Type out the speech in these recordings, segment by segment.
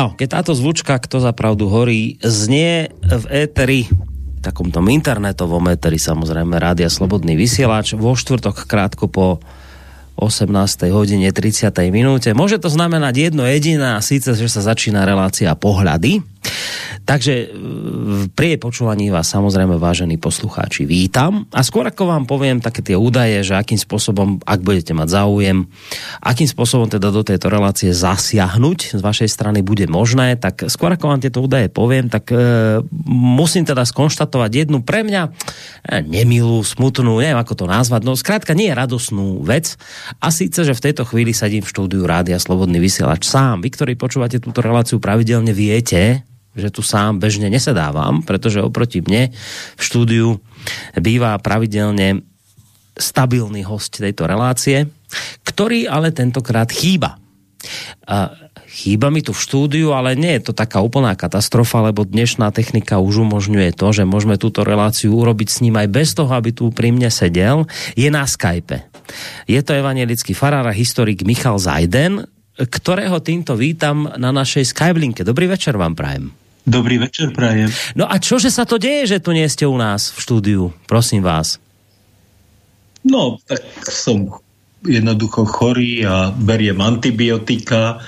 No, keď táto zvučka, kto za pravdu horí, znie v éteri takomto internetovom éteri samozrejme Rádia Slobodný vysielač vo štvrtok krátko po 18. hodine 30. minúte. Môže to znamenať jedno jediné a síce, že sa začína relácia pohľady. Takže pri jej počúvaní vás samozrejme, vážení poslucháči, vítam. A skôr ako vám poviem také tie údaje, že akým spôsobom, ak budete mať záujem, akým spôsobom teda do tejto relácie zasiahnuť z vašej strany bude možné, tak skôr ako vám tieto údaje poviem, tak e, musím teda skonštatovať jednu pre mňa e, nemilú, smutnú, neviem ako to nazvať, no skrátka nie je radosnú vec. A síce, že v tejto chvíli sedím v štúdiu Rádia Slobodný vysielač sám. Vy, ktorí počúvate túto reláciu pravidelne, viete, že tu sám bežne nesedávam, pretože oproti mne v štúdiu býva pravidelne stabilný host tejto relácie, ktorý ale tentokrát chýba. Chýba mi tu v štúdiu, ale nie je to taká úplná katastrofa, lebo dnešná technika už umožňuje to, že môžeme túto reláciu urobiť s ním aj bez toho, aby tu pri mne sedel. Je na Skype. Je to evangelický farár a historik Michal Zajden, ktorého týmto vítam na našej Skyblinke. Dobrý večer vám prajem. Dobrý večer, prajem. No a čože sa to deje, že tu nie ste u nás v štúdiu? Prosím vás. No, tak som jednoducho chorý a beriem antibiotika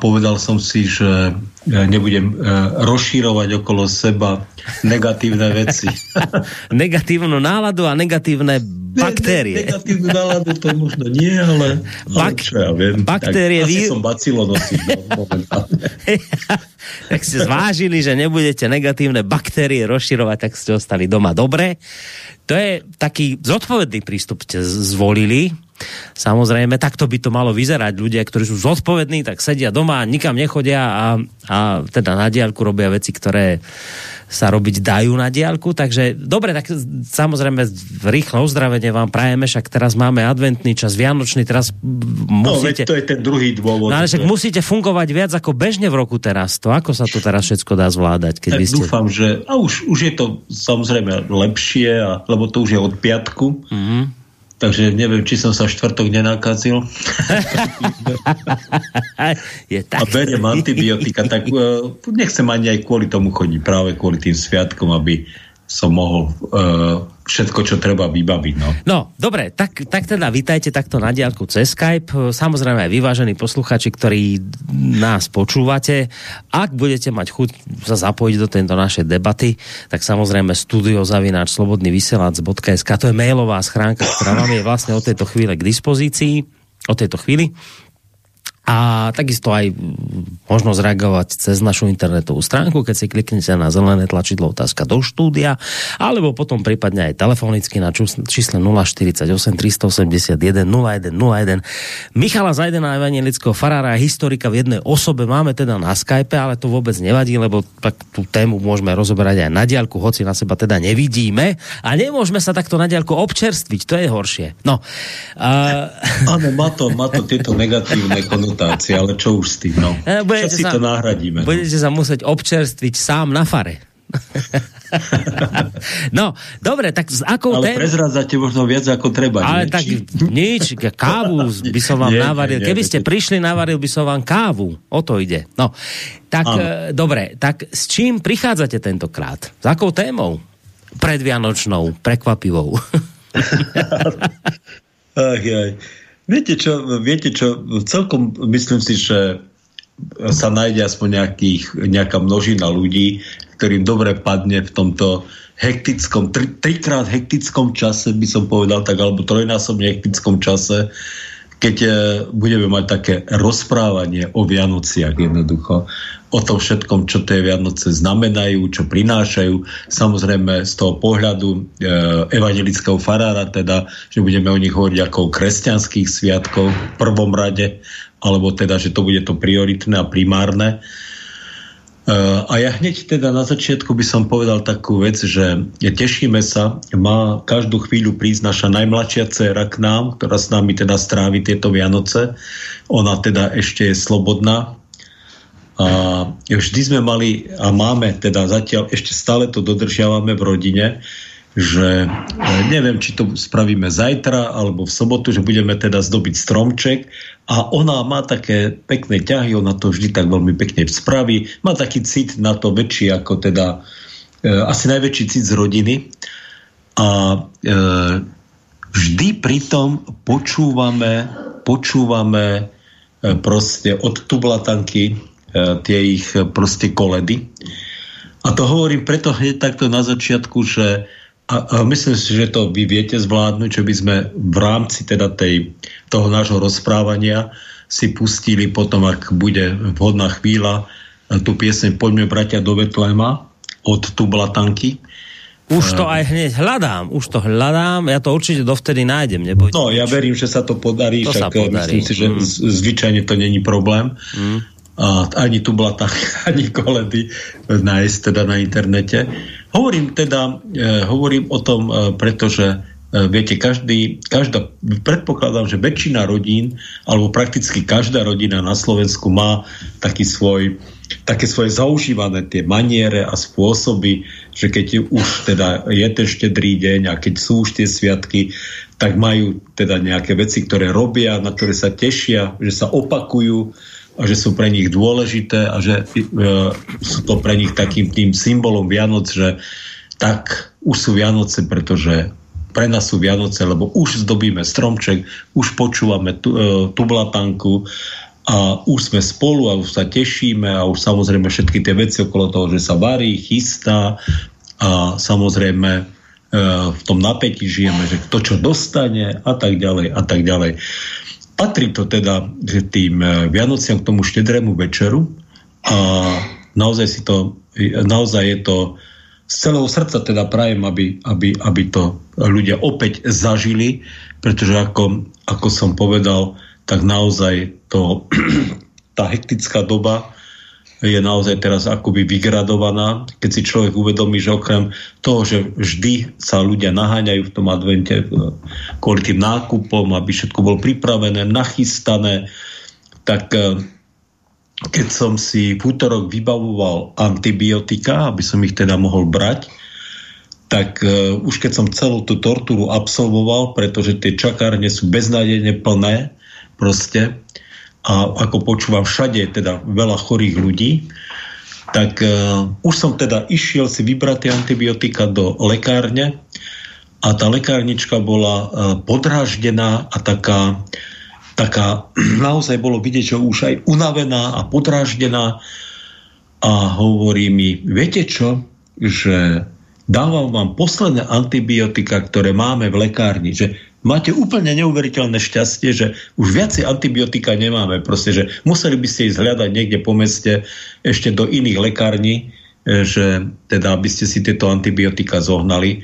povedal som si, že nebudem e, rozšírovať okolo seba negatívne veci. Negatívnu náladu a negatívne baktérie. Ne, ne, negatívnu náladu to možno nie, ale, Bak- ale čo ja viem. Baktérie... Tak, vy... som bacilonosík. No, tak ste zvážili, že nebudete negatívne baktérie rozširovať, tak ste ostali doma. Dobre. To je taký zodpovedný prístup, ste zvolili Samozrejme, takto by to malo vyzerať. Ľudia, ktorí sú zodpovední, tak sedia doma, nikam nechodia a, a teda na diálku robia veci, ktoré sa robiť dajú na diálku. Takže dobre, tak samozrejme rýchle uzdravenie vám prajeme, však teraz máme adventný čas, vianočný, teraz musíte... No, to je ten druhý dôvod. No, ale však musíte fungovať viac ako bežne v roku teraz. To ako sa to teraz všetko dá zvládať? Keď tak ste... dúfam, že... A už, už je to samozrejme lepšie, a, lebo to už je od piatku. Mm-hmm Takže neviem, či som sa štvrtok nenakazil. Je tak. A beriem antibiotika, tak uh, nechcem ani aj kvôli tomu chodiť, práve kvôli tým sviatkom, aby som mohol uh, všetko, čo treba vybaviť. No, no dobre, tak, tak teda vítajte takto na diálku cez Skype. Samozrejme aj vyvážení posluchači, ktorí nás počúvate. Ak budete mať chuť sa zapojiť do tejto našej debaty, tak samozrejme studiozavináč slobodný vysielač.sk to je mailová schránka, ktorá vám je vlastne od tejto chvíle k dispozícii. Od tejto chvíli a takisto aj možno zreagovať cez našu internetovú stránku, keď si kliknete na zelené tlačidlo otázka do štúdia, alebo potom prípadne aj telefonicky na čísle 048 381 0101. Michala Zajdena, evangelického farára a historika v jednej osobe máme teda na Skype, ale to vôbec nevadí, lebo tak tú tému môžeme rozoberať aj na diálku, hoci na seba teda nevidíme a nemôžeme sa takto na diálku občerstviť, to je horšie. No. Uh... Áno, má to, má to tieto negatívne konotácie reputácie, ale čo už s tým, no. E, budete si sa, to nahradíme. No. Budete no. sa musieť občerstviť sám na fare. no, dobre, tak s akou Ale tém... prezrádzate možno viac ako treba. Ale nie? tak nič, kávu by som vám nie, navaril. Nie, nie, Keby ste nie. prišli, navaril by som vám kávu. O to ide. No, tak e, dobre, tak s čím prichádzate tentokrát? S akou témou? Predvianočnou, prekvapivou. ach, aj. Viete čo, viete čo, celkom myslím si, že sa nájde aspoň nejakých, nejaká množina ľudí, ktorým dobre padne v tomto hektickom, tri, trikrát hektickom čase, by som povedal tak, alebo trojnásobne hektickom čase, keď e, budeme mať také rozprávanie o Vianociach jednoducho, o tom všetkom, čo tie Vianoce znamenajú, čo prinášajú. Samozrejme z toho pohľadu e, evangelického farára, teda, že budeme o nich hovoriť ako o kresťanských sviatkov v prvom rade, alebo teda, že to bude to prioritné a primárne. A ja hneď teda na začiatku by som povedal takú vec, že tešíme sa, má každú chvíľu prísť naša najmladšia dcera k nám, ktorá s nami teda strávi tieto Vianoce. Ona teda ešte je slobodná. A vždy sme mali a máme teda zatiaľ ešte stále to dodržiavame v rodine, že neviem, či to spravíme zajtra alebo v sobotu, že budeme teda zdobiť stromček a ona má také pekné ťahy, ona to vždy tak veľmi pekne spraví, má taký cit na to väčší ako teda e, asi najväčší cit z rodiny a e, vždy pritom počúvame počúvame e, proste od tublatanky e, tie ich proste koledy. A to hovorím preto hneď takto na začiatku, že a, a myslím si, že to vy viete zvládnuť, že by sme v rámci teda tej, toho nášho rozprávania si pustili potom, ak bude vhodná chvíľa, tú pieseň Poďme bratia do Vetlema od Tublatanky. Už to aj hneď hľadám, už to hľadám, ja to určite dovtedy nájdem, nebojte. No, ja verím, že sa to podarí, to však sa podarí. myslím si, že mm. zvyčajne to není problém. Mm. A ani tu bola tak, ani koledy nájsť teda na internete. Hovorím teda, e, hovorím o tom, e, pretože e, viete, každý, každá, predpokladám, že väčšina rodín, alebo prakticky každá rodina na Slovensku má taký svoj, také svoje zaužívané tie maniere a spôsoby, že keď už teda je ten štedrý deň a keď sú už tie sviatky, tak majú teda nejaké veci, ktoré robia, na ktoré sa tešia, že sa opakujú a že sú pre nich dôležité a že e, sú to pre nich takým tým symbolom Vianoc, že tak už sú Vianoce, pretože pre nás sú Vianoce, lebo už zdobíme stromček, už počúvame tu, e, tublatanku a už sme spolu a už sa tešíme a už samozrejme všetky tie veci okolo toho, že sa varí, chystá a samozrejme e, v tom napätí žijeme, že kto čo dostane a tak ďalej a tak ďalej. Patrí to teda že tým e, Vianociam k tomu štedrému večeru a naozaj, si to, naozaj je to z celého srdca teda prajem, aby, aby, aby to ľudia opäť zažili, pretože ako, ako som povedal, tak naozaj to, tá hektická doba je naozaj teraz akoby vygradovaná, keď si človek uvedomí, že okrem toho, že vždy sa ľudia naháňajú v tom advente e, kvôli tým nákupom, aby všetko bolo pripravené, nachystané, tak e, keď som si v útorok vybavoval antibiotika, aby som ich teda mohol brať, tak uh, už keď som celú tú tortúru absolvoval, pretože tie čakárne sú beznádejne plné, proste, a ako počúvam všade teda veľa chorých ľudí, tak uh, už som teda išiel si vybrať tie antibiotika do lekárne a tá lekárnička bola uh, podráždená a taká, taká naozaj bolo vidieť, že už aj unavená a podráždená a hovorí mi, viete čo, že dávam vám posledné antibiotika, ktoré máme v lekárni, že máte úplne neuveriteľné šťastie, že už viacej antibiotika nemáme. Proste, že museli by ste ísť hľadať niekde po meste ešte do iných lekární, e, že teda aby ste si tieto antibiotika zohnali.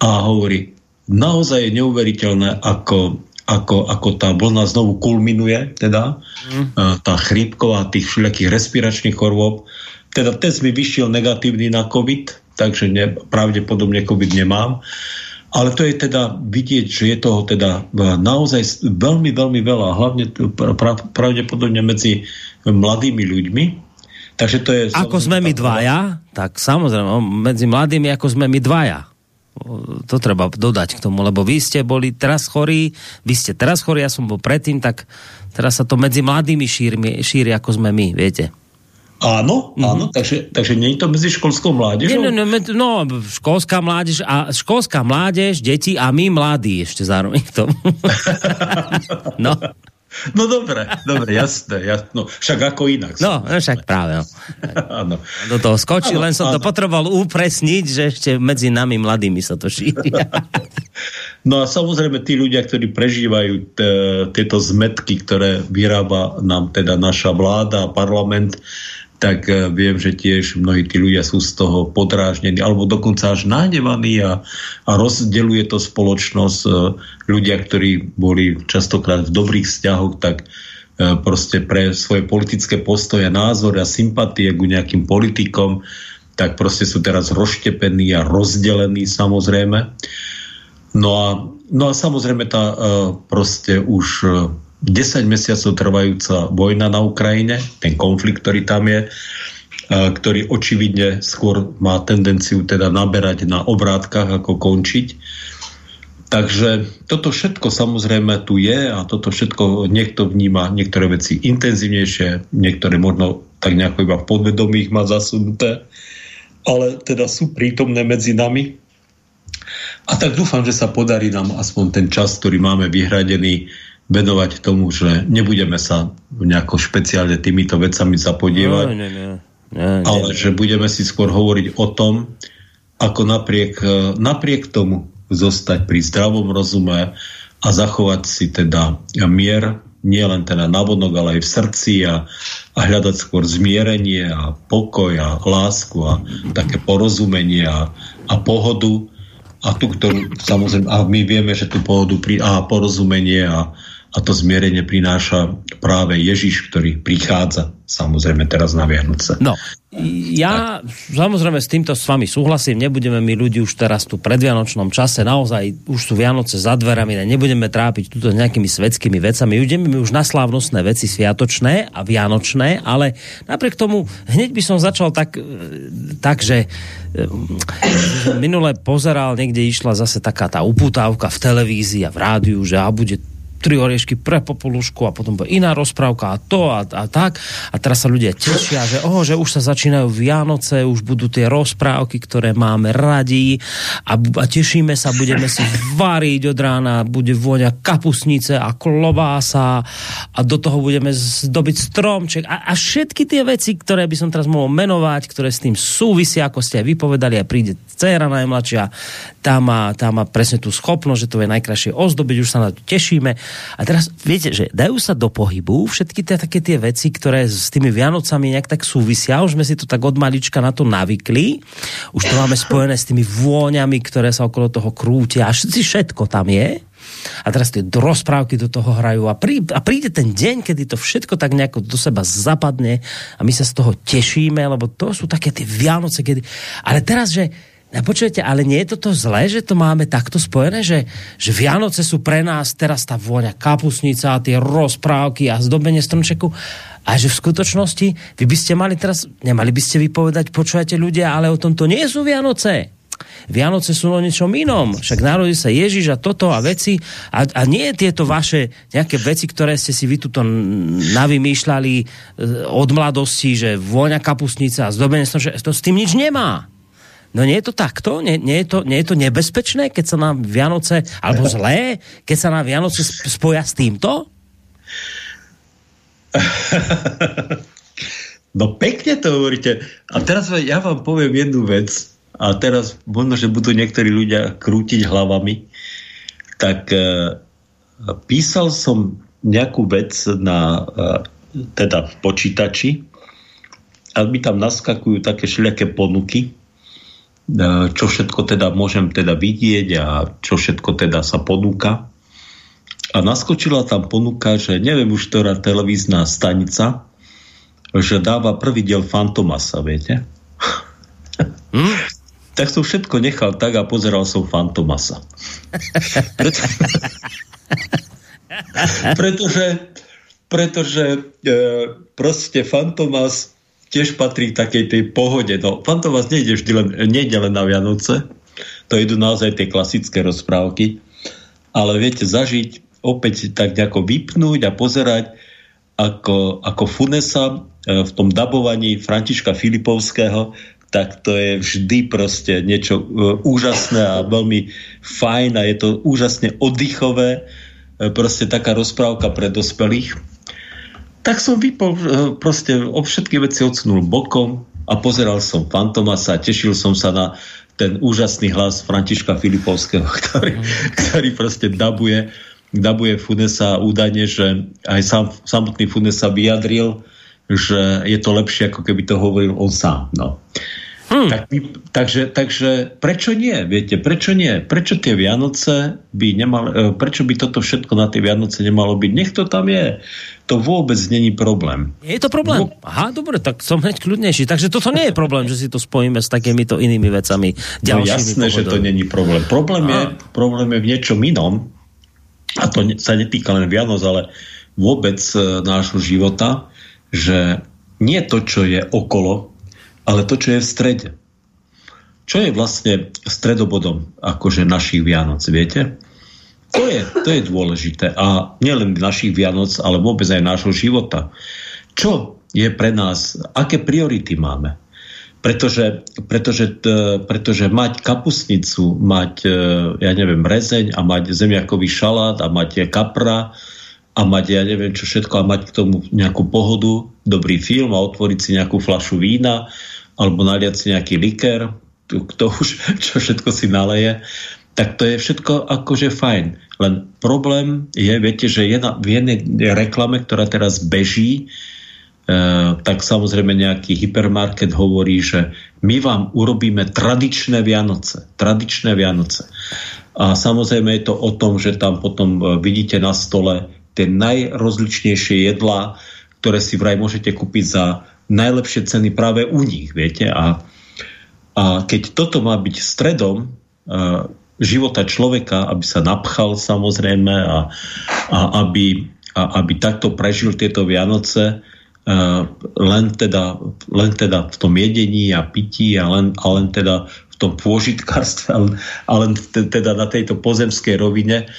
A hovorí, naozaj je neuveriteľné, ako, ako, ako tá vlna znovu kulminuje, teda mm. tá chrípková tých všelijakých respiračných chorôb. Teda test mi vyšiel negatívny na COVID, takže ne, pravdepodobne COVID nemám. Ale to je teda vidieť, že je toho teda naozaj veľmi, veľmi veľa, hlavne pravdepodobne medzi mladými ľuďmi. Takže to je... Ako sme my dvaja, tak samozrejme, medzi mladými, ako sme my dvaja. To treba dodať k tomu, lebo vy ste boli teraz chorí, vy ste teraz chorí, ja som bol predtým, tak teraz sa to medzi mladými šíri, šíri ako sme my, viete. Áno, mm-hmm. áno, takže, takže nie je to medzi školskou mládežou? Nie, no, no, no, školská mládež a školská mládež, deti a my mladí ešte zároveň k tomu. no. No dobre, dobre, jasné, jasné. No, však ako inak. No, no však práve. No. Áno. Do toho skočil, len som áno. to potreboval upresniť, že ešte medzi nami mladými sa to šíri. no a samozrejme tí ľudia, ktorí prežívajú tieto zmetky, ktoré vyrába nám teda naša vláda a parlament, tak eh, viem, že tiež mnohí tí ľudia sú z toho podrážnení alebo dokonca až nahnevaní a, a rozdeluje to spoločnosť. Eh, ľudia, ktorí boli častokrát v dobrých vzťahoch, tak eh, proste pre svoje politické postoje, názory a sympatie ku nejakým politikom, tak proste sú teraz rozštepení a rozdelení samozrejme. No a, no a samozrejme tá proste už 10 mesiacov trvajúca vojna na Ukrajine, ten konflikt, ktorý tam je. ktorý očividne skôr má tendenciu teda naberať na obrátkach ako končiť. Takže toto všetko samozrejme tu je a toto všetko niekto vníma niektoré veci intenzívnejšie, niektoré možno tak nejako iba v podvedomí má zasunuté, ale teda sú prítomné medzi nami. A tak dúfam, že sa podarí nám aspoň ten čas, ktorý máme vyhradený, venovať tomu, že nebudeme sa nejako špeciálne týmito vecami zapodievať, no, no, no. No, ale že budeme si skôr hovoriť o tom, ako napriek, napriek tomu zostať pri zdravom rozume a zachovať si teda mier, nie len teda navonok, ale aj v srdci a, a hľadať skôr zmierenie a pokoj a lásku a také porozumenie a, a pohodu a tu, ktorú samozrejme, a my vieme, že tú pohodu pri, a porozumenie a, a to zmierenie prináša práve Ježiš, ktorý prichádza samozrejme teraz na Vianoce. No, ja tak. samozrejme s týmto s vami súhlasím, nebudeme my ľudí už teraz tu pred Vianočnom čase, naozaj už sú Vianoce za dverami, nebudeme trápiť túto nejakými svetskými vecami, ideme už na slávnostné veci sviatočné a vianočné, ale napriek tomu hneď by som začal tak, e, tak že e, minule pozeral, niekde išla zase taká tá uputávka v televízii a v rádiu, že a bude tri oriešky pre popolušku a potom bude iná rozprávka a to a, a tak. A teraz sa ľudia tešia, že, oh, že už sa začínajú Vianoce, už budú tie rozprávky, ktoré máme radi a, a tešíme sa, budeme si variť od rána, bude vôňa kapusnice a klobása a do toho budeme zdobiť stromček a, a všetky tie veci, ktoré by som teraz mohol menovať, ktoré s tým súvisia, ako ste aj vypovedali a príde dcera najmladšia, tá má, tá má presne tú schopnosť, že to je najkrajšie ozdobiť, už sa na to tešíme a teraz viete, že dajú sa do pohybu všetky tie také tie veci, ktoré s tými Vianocami nejak tak súvisia. Už sme si to tak od malička na to navykli. Už to máme spojené s tými vôňami, ktoré sa okolo toho krútia. A všetko tam je. A teraz tie rozprávky do toho hrajú a, prí, a príde ten deň, kedy to všetko tak nejako do seba zapadne a my sa z toho tešíme, lebo to sú také tie Vianoce, kedy... Ale teraz, že a počujete, ale nie je toto zlé, že to máme takto spojené, že, že Vianoce sú pre nás teraz tá vôňa kapusnica, tie rozprávky a zdobenie stromčeku a že v skutočnosti vy by ste mali teraz, nemali by ste vypovedať, počujete ľudia, ale o tomto nie sú Vianoce. Vianoce sú o niečom inom. Však narodí sa Ježiš a toto a veci a, a nie tieto vaše nejaké veci, ktoré ste si vy tuto navymýšľali e, od mladosti, že vôňa kapusnica a zdobenie stromčeku, to s tým nič nemá. No nie je to takto? Nie, nie, je to, nie je to nebezpečné, keď sa na Vianoce, alebo zlé, keď sa na Vianoce spoja s týmto? No pekne to hovoríte. A teraz ja vám poviem jednu vec. A teraz možno, že budú niektorí ľudia krútiť hlavami. Tak e, písal som nejakú vec na e, teda v počítači a mi tam naskakujú také všelijaké ponuky čo všetko teda môžem teda vidieť a čo všetko teda sa ponúka. A naskočila tam ponuka, že neviem už ktorá televízna stanica, že dáva prvý diel Fantomasa, viete? Hmm? tak som všetko nechal tak a pozeral som Fantomasa. Preto... pretože pretože e, proste Fantomas tiež patrí k takej tej pohode. No, Fantomas nejde vždy len, nejde len na Vianoce, to idú naozaj tie klasické rozprávky, ale viete, zažiť, opäť tak nejako vypnúť a pozerať, ako, ako Funesa e, v tom dabovaní Františka Filipovského, tak to je vždy proste niečo e, úžasné a veľmi fajn a je to úžasne oddychové, e, proste taká rozprávka pre dospelých tak som vypol, eh, proste o všetky veci odsunul bokom a pozeral som Fantomasa a tešil som sa na ten úžasný hlas Františka Filipovského, ktorý, ktorý proste dabuje, dabuje Funesa údajne, že aj sám, samotný Funesa vyjadril, že je to lepšie, ako keby to hovoril on sám. No. Hmm. Tak, takže, takže prečo nie? Viete, prečo nie? Prečo tie Vianoce by nemali, e, prečo by toto všetko na tie Vianoce nemalo byť? Nech to tam je. To vôbec není problém. Je to problém? Aha, dobre, tak som hneď kľudnejší. Takže toto nie je problém, že si to spojíme s takýmito inými vecami. No jasné, že to není problém. Problém je, problém je v niečom inom. A to sa netýka len Vianoc, ale vôbec e, nášho života, že nie to, čo je okolo ale to, čo je v strede. Čo je vlastne stredobodom akože našich Vianoc, viete? To je, to je dôležité. A nielen našich Vianoc, ale vôbec aj nášho života. Čo je pre nás, aké priority máme? Pretože, pretože, pretože mať kapusnicu, mať, e, ja neviem, rezeň a mať zemiakový šalát a mať kapra a mať, ja neviem čo všetko, a mať k tomu nejakú pohodu, dobrý film a otvoriť si nejakú flašu vína alebo naliať si nejaký liker, kto už čo všetko si naleje, tak to je všetko akože fajn. Len problém je, viete, že jedna, v jednej reklame, ktorá teraz beží, Eh, tak samozrejme nejaký hypermarket hovorí, že my vám urobíme tradičné Vianoce. Tradičné Vianoce. A samozrejme je to o tom, že tam potom eh, vidíte na stole tie najrozličnejšie jedlá, ktoré si vraj môžete kúpiť za najlepšie ceny práve u nich, viete. A, a keď toto má byť stredom uh, života človeka, aby sa napchal samozrejme a, a aby, a aby takto prežil tieto Vianoce, len teda, len teda v tom jedení a pití a len, a len teda v tom pôžitkárstve a len teda na tejto pozemskej rovine,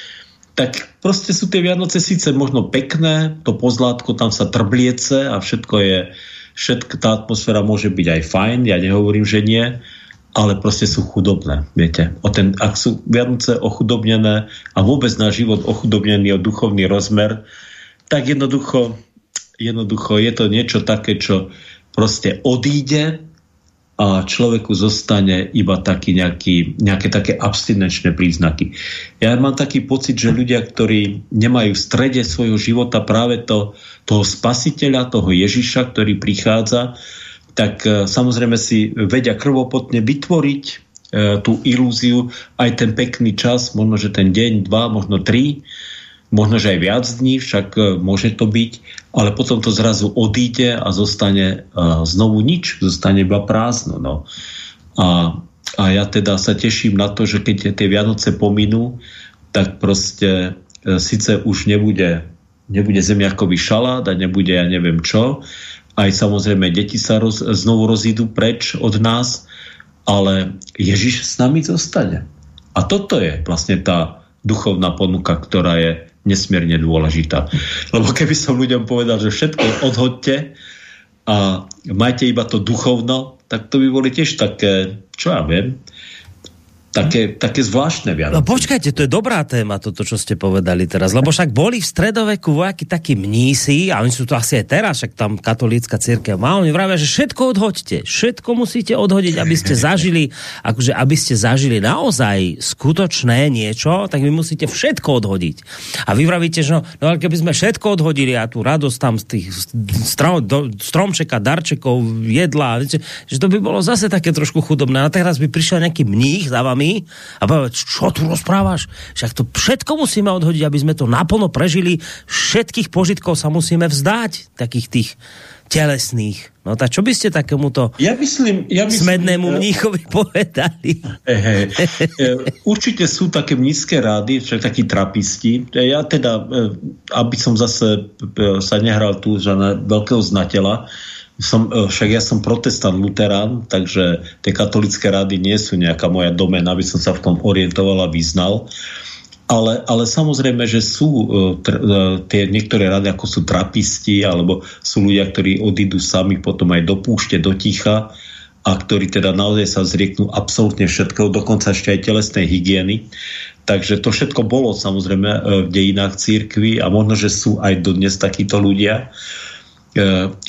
tak proste sú tie Vianoce síce možno pekné, to pozlátko tam sa trbliece a všetko je, všetko, tá atmosféra môže byť aj fajn, ja nehovorím, že nie, ale proste sú chudobné, viete. O ten, ak sú Vianoce ochudobnené a vôbec na život ochudobnený o duchovný rozmer, tak jednoducho jednoducho je to niečo také, čo proste odíde a človeku zostane iba taký nejaký, nejaké také abstinenčné príznaky. Ja mám taký pocit, že ľudia, ktorí nemajú v strede svojho života práve to, toho spasiteľa, toho Ježiša, ktorý prichádza, tak e, samozrejme si vedia krvopotne vytvoriť e, tú ilúziu, aj ten pekný čas, možno, že ten deň, dva, možno tri, možno, že aj viac dní, však e, môže to byť, ale potom to zrazu odíde a zostane uh, znovu nič, zostane iba prázdno. No. A, a ja teda sa teším na to, že keď tie Vianoce pominú, tak proste uh, síce už nebude, nebude zemiakový šalát a nebude ja neviem čo, aj samozrejme deti sa roz, znovu rozídu preč od nás, ale Ježiš s nami zostane. A toto je vlastne tá duchovná ponuka, ktorá je nesmierne dôležitá. Lebo keby som ľuďom povedal, že všetko odhodte a majte iba to duchovno, tak to by boli tiež také, čo ja viem, také, také zvláštne Vianoce. No počkajte, to je dobrá téma, toto, čo ste povedali teraz, lebo však boli v stredoveku vojaky takí mnísi, a oni sú to asi aj teraz, však tam katolícka církev má, oni vravia, že všetko odhoďte, všetko musíte odhodiť, aby ste zažili, akože aby ste zažili naozaj skutočné niečo, tak vy musíte všetko odhodiť. A vy vravíte, že no, no ale keby sme všetko odhodili a tú radosť tam z tých strom, do, stromčeka, darčekov, jedla, že to by bolo zase také trošku chudobné. A teraz by prišiel nejaký mních za vami a povedať, čo tu rozprávaš? Však to všetko musíme odhodiť, aby sme to naplno prežili. Všetkých požitkov sa musíme vzdať, takých tých telesných. No tak čo by ste takémuto ja myslím, ja myslím, smednému ja, mníchovi povedali? He, he, určite sú také mnízke rády, však takí trapisti. Ja teda, e, aby som zase e, sa nehral tu za veľkého znateľa, som, e, však ja som protestant luterán, takže tie katolické rady nie sú nejaká moja domena, aby som sa v tom orientoval a vyznal. Ale, ale samozrejme, že sú uh, tr, uh, tie niektoré rady, ako sú trapisti, alebo sú ľudia, ktorí odídu sami potom aj do púšte, do ticha a ktorí teda naozaj sa zrieknú absolútne všetko, dokonca ešte aj telesnej hygieny. Takže to všetko bolo samozrejme v dejinách církvy a možno, že sú aj dodnes takíto ľudia. Uh, E,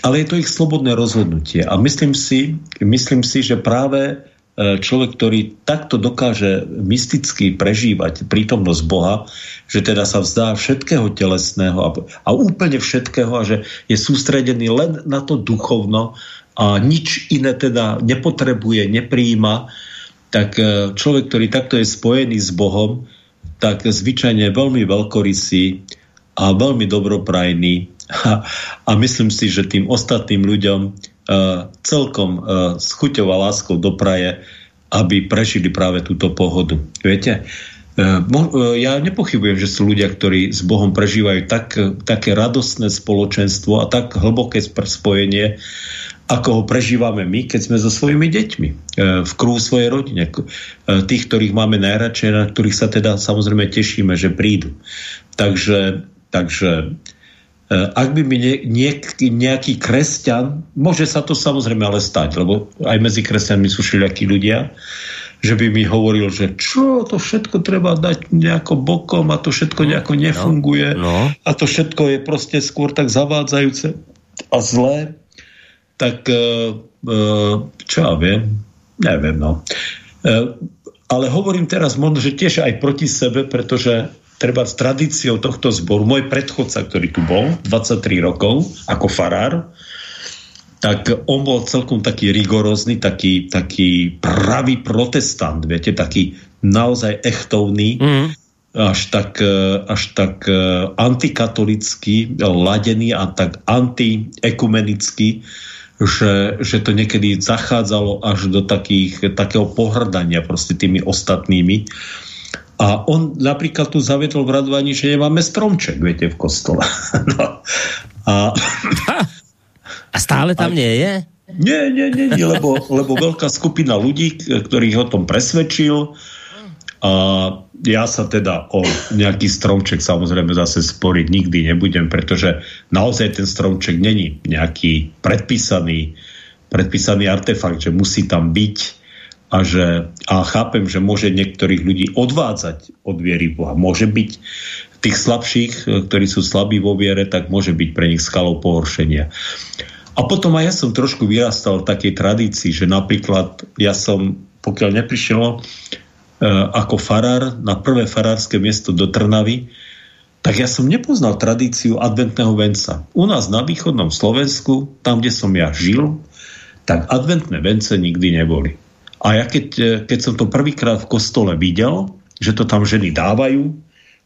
ale je to ich slobodné rozhodnutie. A myslím si, myslím si, že práve e, človek, ktorý takto dokáže mysticky prežívať prítomnosť Boha, že teda sa vzdá všetkého telesného a, a úplne všetkého a že je sústredený len na to duchovno a nič iné teda nepotrebuje, nepríjima, tak e, človek, ktorý takto je spojený s Bohom, tak zvyčajne veľmi veľkorysý a veľmi dobroprajný a, a myslím si, že tým ostatným ľuďom uh, celkom uh, s chuťou a láskou dopraje, aby prežili práve túto pohodu. Viete, uh, ja nepochybujem, že sú ľudia, ktorí s Bohom prežívajú tak, také radostné spoločenstvo a tak hlboké spojenie, ako ho prežívame my, keď sme so svojimi deťmi e, v kruhu svojej rodine. E, tých, ktorých máme najradšej, na ktorých sa teda samozrejme tešíme, že prídu. Takže, takže ak by mi nejaký, nejaký kresťan, môže sa to samozrejme ale stať, lebo aj medzi kresťanmi sú všelijakí ľudia, že by mi hovoril, že čo, to všetko treba dať nejako bokom a to všetko nejako no, nefunguje no, no. a to všetko je proste skôr tak zavádzajúce a zlé, tak e, e, čo ja viem, neviem, no. Ale hovorím teraz možno, že tiež aj proti sebe, pretože treba s tradíciou tohto zboru, môj predchodca, ktorý tu bol 23 rokov ako farár, tak on bol celkom taký rigorózny, taký, taký pravý protestant, viete, taký naozaj echtovný, mm. až tak, e, až tak e, antikatolický, ladený a tak antiekumenický, že, že to niekedy zachádzalo až do takých, takého pohrdania proste tými ostatnými. A on napríklad tu zaviedol v radovaní, že nemáme stromček, viete, v kostole. no. A a stále tam a... nie je? Nie, nie, nie, nie lebo, lebo veľká skupina ľudí, ktorých o tom presvedčil a ja sa teda o nejaký stromček samozrejme zase sporiť nikdy nebudem, pretože naozaj ten stromček není nejaký predpísaný, predpísaný artefakt, že musí tam byť a, že, a chápem, že môže niektorých ľudí odvádzať od viery Boha. Môže byť tých slabších, ktorí sú slabí vo viere, tak môže byť pre nich skalou pohoršenia. A potom aj ja som trošku vyrastal v takej tradícii, že napríklad ja som, pokiaľ neprišiel e, ako farár na prvé farárske miesto do Trnavy, tak ja som nepoznal tradíciu adventného venca. U nás na východnom Slovensku, tam, kde som ja žil, tak adventné vence nikdy neboli. A ja keď, e, keď som to prvýkrát v kostole videl, že to tam ženy dávajú,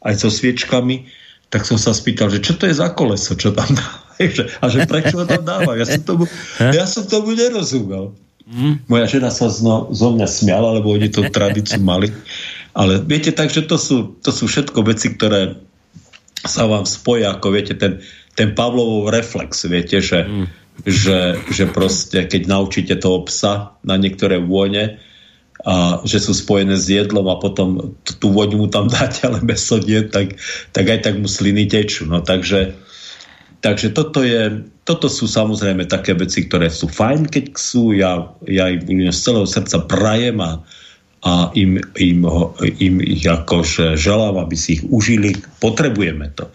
aj so sviečkami, tak som sa spýtal, že čo to je za koleso, čo tam dávajú a že prečo ho tam dáva? Ja som tomu, ja som tomu nerozumel. Mm. Moja žena sa zno, zo mňa smiala, lebo oni tú tradíciu mali. Ale viete, takže to sú, to sú všetko veci, ktoré sa vám spoja, ako viete, ten, ten Pavlovov reflex, viete, že, mm. Že, že proste, keď naučíte toho psa na niektoré vône, a že sú spojené s jedlom a potom tú voňu mu tam dáte, ale meso nie, tak, tak aj tak mu sliny tečú. No takže Takže toto, je, toto sú samozrejme také veci, ktoré sú fajn, keď sú. Ja, ja im z celého srdca prajem a, a im, im, im ich akože želám, aby si ich užili. Potrebujeme to.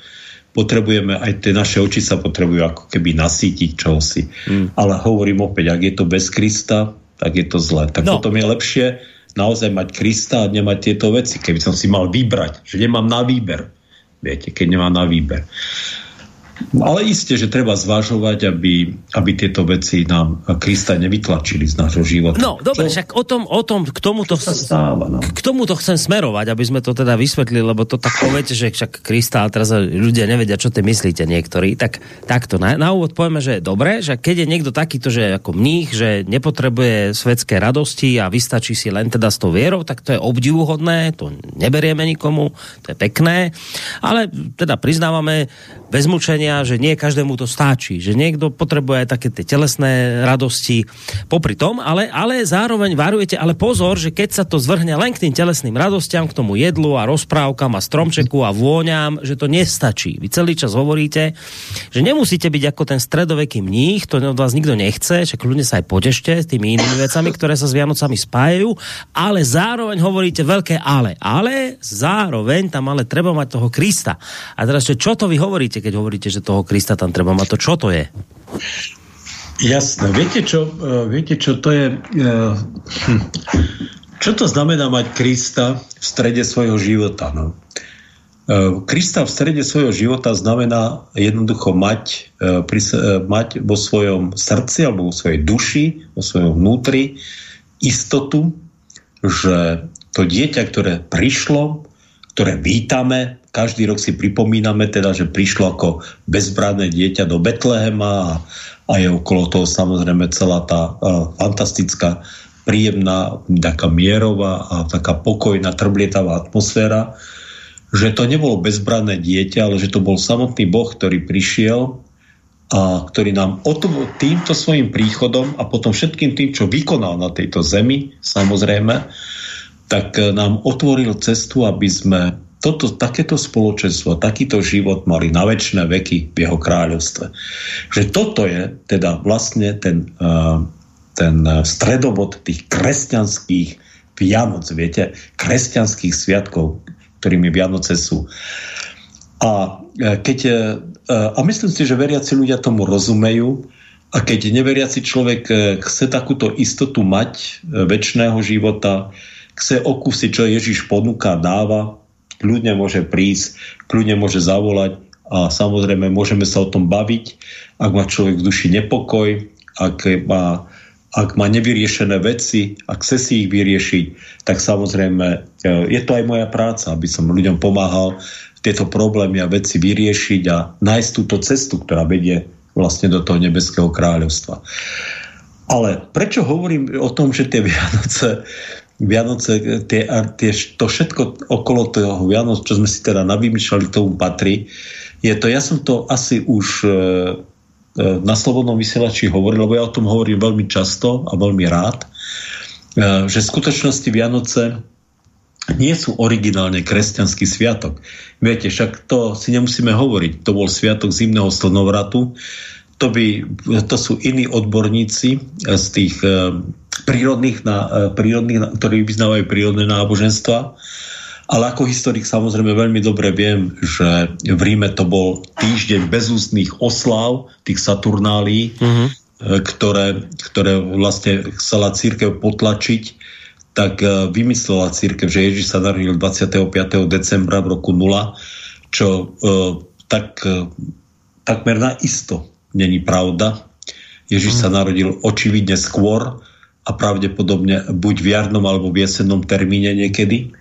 Potrebujeme, aj tie naše oči sa potrebujú ako keby nasítiť čosi. Mm. Ale hovorím opäť, ak je to bez Krista, tak je to zlé. Tak no. potom je lepšie naozaj mať Krista a nemať tieto veci. Keby som si mal vybrať, že nemám na výber. Viete, keď nemám na výber. Ale isté, že treba zvažovať, aby, aby tieto veci nám Krista nevytlačili z nášho života. No, dobre, však o tom, o tom k tomuto, sa stáva, no. k tomuto chcem smerovať, aby sme to teda vysvetlili, lebo to tak poviete, že však Krista, a teraz ľudia nevedia, čo ty myslíte niektorí, tak takto na, na úvod povieme, že je dobré, že keď je niekto takýto, že ako mních, že nepotrebuje svetské radosti a vystačí si len teda s tou vierou, tak to je obdivuhodné, to neberieme nikomu, to je pekné, ale teda priznávame bez mučenia že nie každému to stáčí, že niekto potrebuje aj také tie telesné radosti popri tom, ale, ale zároveň varujete, ale pozor, že keď sa to zvrhne len k tým telesným radostiam, k tomu jedlu a rozprávkam a stromčeku a vôňam, že to nestačí. Vy celý čas hovoríte, že nemusíte byť ako ten stredoveký mních, to od vás nikto nechce, že kľudne sa aj podešte s tými inými vecami, ktoré sa s Vianocami spájajú, ale zároveň hovoríte veľké ale. Ale zároveň tam ale treba mať toho Krista. A teraz, čo to vy hovoríte, keď hovoríte, že že toho Krista tam treba mať. To čo to je? Jasné. Viete čo, e, viete, čo to je... E, hm. Čo to znamená mať Krista v strede svojho života? No? E, Krista v strede svojho života znamená jednoducho mať, mať vo svojom srdci alebo vo svojej duši, vo svojom vnútri istotu, že to dieťa, ktoré prišlo, ktoré vítame, každý rok si pripomíname teda, že prišlo ako bezbranné dieťa do Betlehema a, a je okolo toho samozrejme celá tá uh, fantastická, príjemná, taká mierová a taká pokojná, trblietavá atmosféra, že to nebolo bezbranné dieťa, ale že to bol samotný Boh, ktorý prišiel a ktorý nám týmto svojim príchodom a potom všetkým tým, čo vykonal na tejto zemi, samozrejme, tak e, nám otvoril cestu, aby sme toto, takéto spoločenstvo, takýto život mali na väčšie veky v jeho kráľovstve. Že toto je teda vlastne ten, e, ten stredobod tých kresťanských Vianoc, viete, kresťanských sviatkov, ktorými Vianoce sú. A, e, keď, e, a myslím si, že veriaci ľudia tomu rozumejú a keď neveriaci človek chce takúto istotu mať väčšného života, chce okúsiť, čo Ježiš ponúka, dáva, kľudne môže prísť, kľudne môže zavolať a samozrejme môžeme sa o tom baviť, ak má človek v duši nepokoj, ak má, ak má nevyriešené veci, ak chce si ich vyriešiť, tak samozrejme je to aj moja práca, aby som ľuďom pomáhal tieto problémy a veci vyriešiť a nájsť túto cestu, ktorá vedie vlastne do toho nebeského kráľovstva. Ale prečo hovorím o tom, že tie Vianoce, Vianoce tie, tie, to všetko okolo toho Vianoc, čo sme si teda navymýšľali, k tomu patrí, je to, ja som to asi už e, e, na Slobodnom vysielači hovoril, lebo ja o tom hovorím veľmi často a veľmi rád, e, že v skutočnosti Vianoce nie sú originálne kresťanský sviatok. Viete, však to si nemusíme hovoriť. To bol sviatok zimného slnovratu. To, by, to sú iní odborníci z tých e, prírodných, na, e, prírodných, ktorí vyznávajú prírodné náboženstva. Ale ako historik samozrejme veľmi dobre viem, že v Ríme to bol týždeň bezústných oslav, tých Saturnálí, uh-huh. ktoré, ktoré vlastne chcela církev potlačiť tak e, vymyslela církev, že Ježiš sa narodil 25. decembra v roku 0, čo e, tak, e, takmer na isto není pravda. Ježiš sa narodil očividne skôr a pravdepodobne buď v jarnom alebo v jesennom termíne niekedy.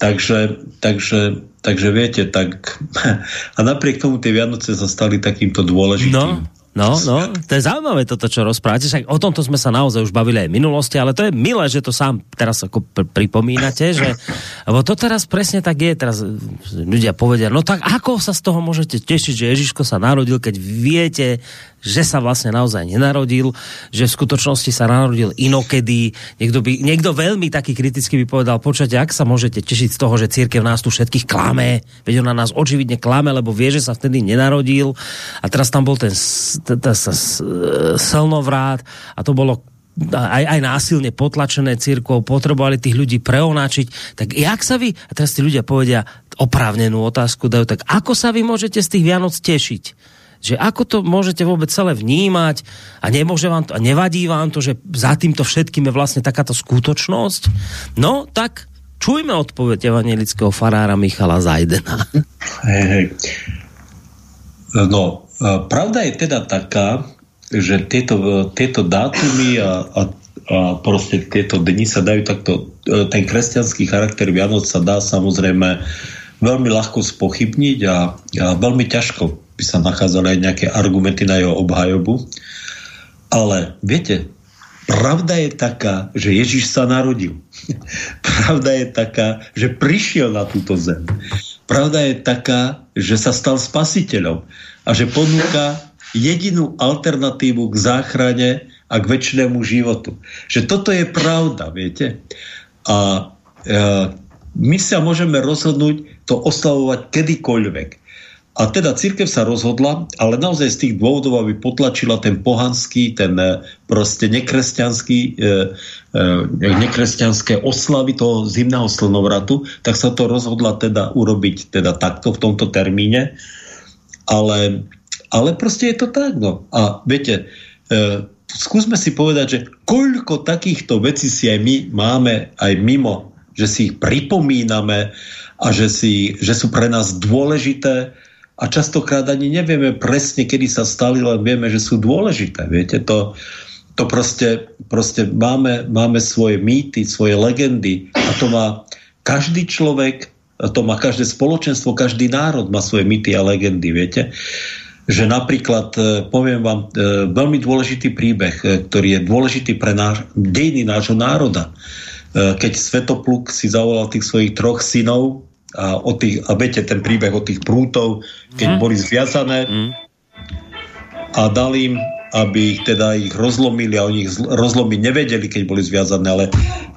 Takže, takže, takže viete, tak a napriek tomu tie Vianoce sa stali takýmto dôležitým. No No, no, to je zaujímavé toto, čo rozprávate. Však o tomto sme sa naozaj už bavili aj v minulosti, ale to je milé, že to sám teraz ako pr- pripomínate, že lebo to teraz presne tak je. Teraz ľudia povedia, no tak ako sa z toho môžete tešiť, že Ježiško sa narodil, keď viete, že sa vlastne naozaj nenarodil, že v skutočnosti sa narodil inokedy. Niekto, by, niekto veľmi taký kriticky by povedal, počujete, ak sa môžete tešiť z toho, že církev nás tu všetkých klame, veď ona nás očividne klame, lebo vie, že sa vtedy nenarodil a teraz tam bol ten slnovrát a to bolo aj, aj násilne potlačené církvou, potrebovali tých ľudí preonáčiť. Tak jak sa vy, a teraz tí ľudia povedia oprávnenú otázku, dajú, tak ako sa vy môžete z tých Vianoc tešiť? Že ako to môžete vôbec celé vnímať a nemôže vám to, a nevadí vám to, že za týmto všetkým je vlastne takáto skutočnosť? No, tak čujme odpoveď evangelického farára Michala Zajdena. No, pravda je teda taká, že tieto, tieto dátumy a, a, a proste tieto dni sa dajú takto, e, ten kresťanský charakter Vianoc sa dá samozrejme veľmi ľahko spochybniť a, a veľmi ťažko by sa nachádzali aj nejaké argumenty na jeho obhajobu. Ale viete, pravda je taká, že Ježiš sa narodil. pravda je taká, že prišiel na túto zem. Pravda je taká, že sa stal spasiteľom a že ponúka jedinú alternatívu k záchrane a k väčšnému životu. Že toto je pravda, viete? A e, my sa môžeme rozhodnúť to oslavovať kedykoľvek. A teda církev sa rozhodla, ale naozaj z tých dôvodov, aby potlačila ten pohanský, ten e, proste nekresťanský, e, e, nekresťanské oslavy toho zimného slnovratu, tak sa to rozhodla teda urobiť teda takto v tomto termíne. Ale, ale proste je to tak. No. A viete, e, skúsme si povedať, že koľko takýchto vecí si aj my máme aj mimo, že si ich pripomíname a že, si, že sú pre nás dôležité, a častokrát ani nevieme presne, kedy sa stali, len vieme, že sú dôležité. Viete, to, to proste, proste máme, máme svoje mýty, svoje legendy a to má každý človek, to má každé spoločenstvo, každý národ má svoje mýty a legendy, viete. Že napríklad, e, poviem vám, e, veľmi dôležitý príbeh, e, ktorý je dôležitý pre náš, dejiny nášho národa. Keď Svetopluk si zavolal tých svojich troch synov, a, o tých, a viete ten príbeh o tých prútov, keď mm. boli zviazané mm. a dal im, aby ich teda ich rozlomili a oni ich rozlomiť nevedeli, keď boli zviazané, ale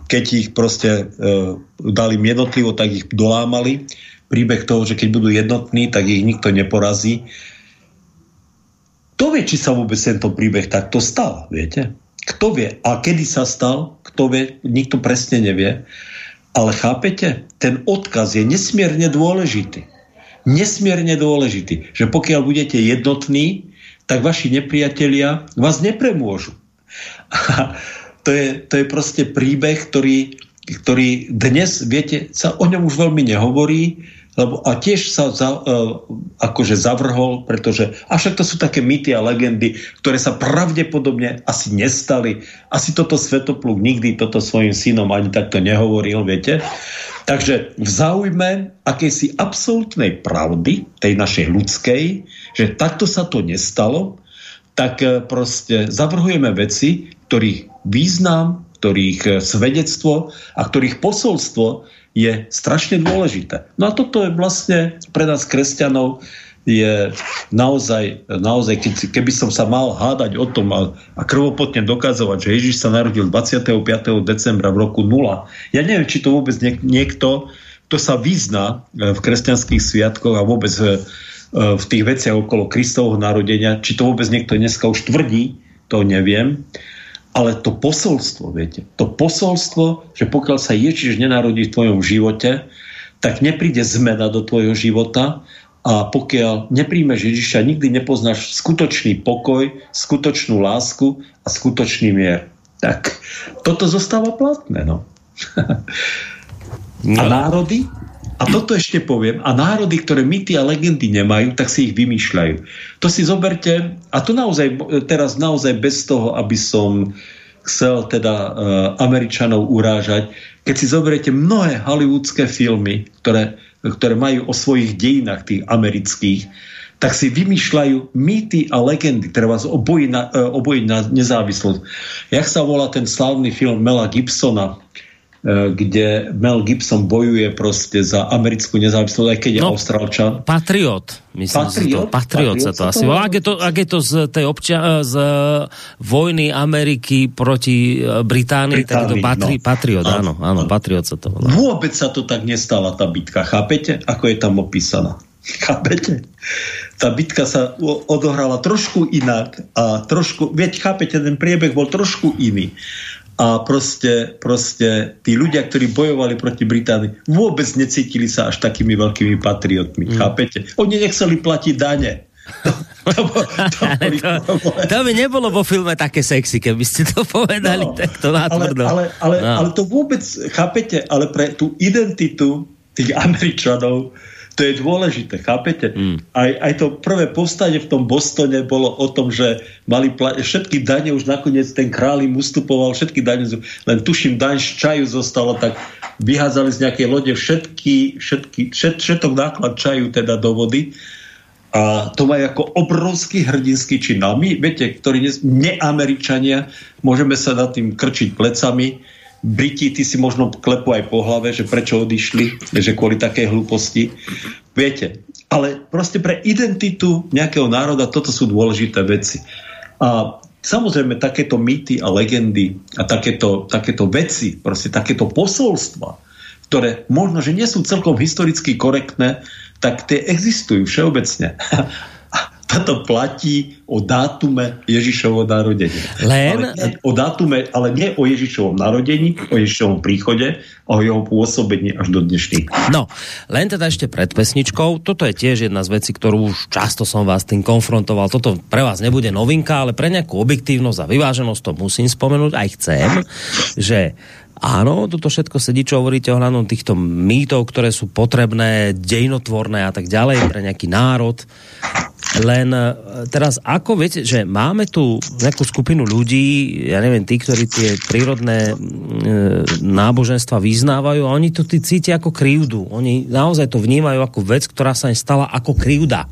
keď ich proste e, dali jednotlivo, tak ich dolámali. Príbeh toho, že keď budú jednotní, tak ich nikto neporazí. Kto vie, či sa vôbec tento príbeh takto stal, viete? Kto vie? A kedy sa stal? Kto vie? Nikto presne nevie. Ale chápete? Ten odkaz je nesmierne dôležitý. Nesmierne dôležitý, že pokiaľ budete jednotní, tak vaši nepriatelia vás nepremôžu. A to je, to je proste príbeh, ktorý, ktorý dnes, viete, sa o ňom už veľmi nehovorí, lebo a tiež sa za, uh, akože zavrhol, pretože a však to sú také mýty a legendy, ktoré sa pravdepodobne asi nestali. Asi toto Svetopluk nikdy toto svojim synom ani takto nehovoril, viete. Takže v záujme akejsi absolútnej pravdy, tej našej ľudskej, že takto sa to nestalo, tak e, proste zavrhujeme veci, ktorých význam, ktorých e, svedectvo a ktorých posolstvo je strašne dôležité. No a toto je vlastne pre nás kresťanov je naozaj, naozaj keď, keby som sa mal hádať o tom a, a krvopotne dokazovať, že Ježiš sa narodil 25. decembra v roku 0. Ja neviem, či to vôbec niek- niekto, kto sa vyzná e, v kresťanských sviatkoch a vôbec v, e, v tých veciach okolo Kristovho narodenia, či to vôbec niekto dneska už tvrdí, to neviem. Ale to posolstvo, viete, to posolstvo, že pokiaľ sa Ježiš nenarodí v tvojom živote, tak nepríde zmena do tvojho života a pokiaľ nepríjmeš Ježiša, nikdy nepoznáš skutočný pokoj, skutočnú lásku a skutočný mier. Tak toto zostáva platné. No. no. A národy, a toto ešte poviem, a národy, ktoré mýty a legendy nemajú, tak si ich vymýšľajú. To si zoberte, a to naozaj, teraz naozaj bez toho, aby som chcel teda uh, Američanov urážať, keď si zoberiete mnohé hollywoodske filmy, ktoré, ktoré majú o svojich dejinách tých amerických, tak si vymýšľajú mýty a legendy, ktoré vás obojí na, obojí na nezávislosť. Jak sa volá ten slávny film Mela Gibsona, E, kde Mel Gibson bojuje proste za americkú nezávislosť, aj keď je no, Austrálčan. Patriot, myslím Patriot? si to. Patriot, Patriot sa to, asi volá. Ak je to, ak je to z tej obča- e, z vojny Ameriky proti Británii, Británii tak je to patri- no. Patriot, áno, áno, áno, Patriot sa to volá. Vôbec sa to tak nestala tá bitka, chápete? Ako je tam opísaná. Chápete? Tá bitka sa odohrala trošku inak a trošku, veď chápete, ten priebeh bol trošku iný a proste, proste tí ľudia, ktorí bojovali proti Británii, vôbec necítili sa až takými veľkými patriotmi. Mm. Chápete? Oni nechceli platiť dane. To, to, to, to, to by nebolo vo filme také sexy, keby ste to povedali no, takto natvrdo. Ale, ale, ale, no. ale to vôbec, chápete, ale pre tú identitu tých Američanov to je dôležité, chápete? Mm. Aj, aj to prvé povstanie v tom Bostone bolo o tom, že mali pla- všetky dane, už nakoniec ten kráľ im ustupoval, všetky dane, len tuším, daň z čaju zostalo, tak vyhádzali z nejakej lode všetky, všetky, všet, všetok náklad čaju teda do vody. A to má ako obrovský hrdinský čin. No a my, viete, ktorí neameričania, môžeme sa nad tým krčiť plecami, Briti, ty si možno klepu aj po hlave, že prečo odišli, že kvôli takej hlúposti. Viete, ale proste pre identitu nejakého národa toto sú dôležité veci. A samozrejme takéto mýty a legendy a takéto, takéto veci, proste takéto posolstva, ktoré možno, že nie sú celkom historicky korektné, tak tie existujú všeobecne. Toto platí o dátume Ježišovho narodenia. Len... Ale nie, o dátume, ale nie o Ježišovom narodení, o Ježišovom príchode, o jeho pôsobení až do dnešných. No, len teda ešte pred pesničkou, toto je tiež jedna z vecí, ktorú už často som vás tým konfrontoval. Toto pre vás nebude novinka, ale pre nejakú objektívnosť a vyváženosť to musím spomenúť, aj chcem, že Áno, toto všetko sedí, čo hovoríte ohľadom týchto mýtov, ktoré sú potrebné, dejnotvorné a tak ďalej pre nejaký národ. Len e, teraz, ako viete, že máme tu nejakú skupinu ľudí, ja neviem, tí, ktorí tie prírodné náboženstva vyznávajú a oni to tí cítia ako krivdu. Oni naozaj to vnímajú ako vec, ktorá sa im stala ako krivda.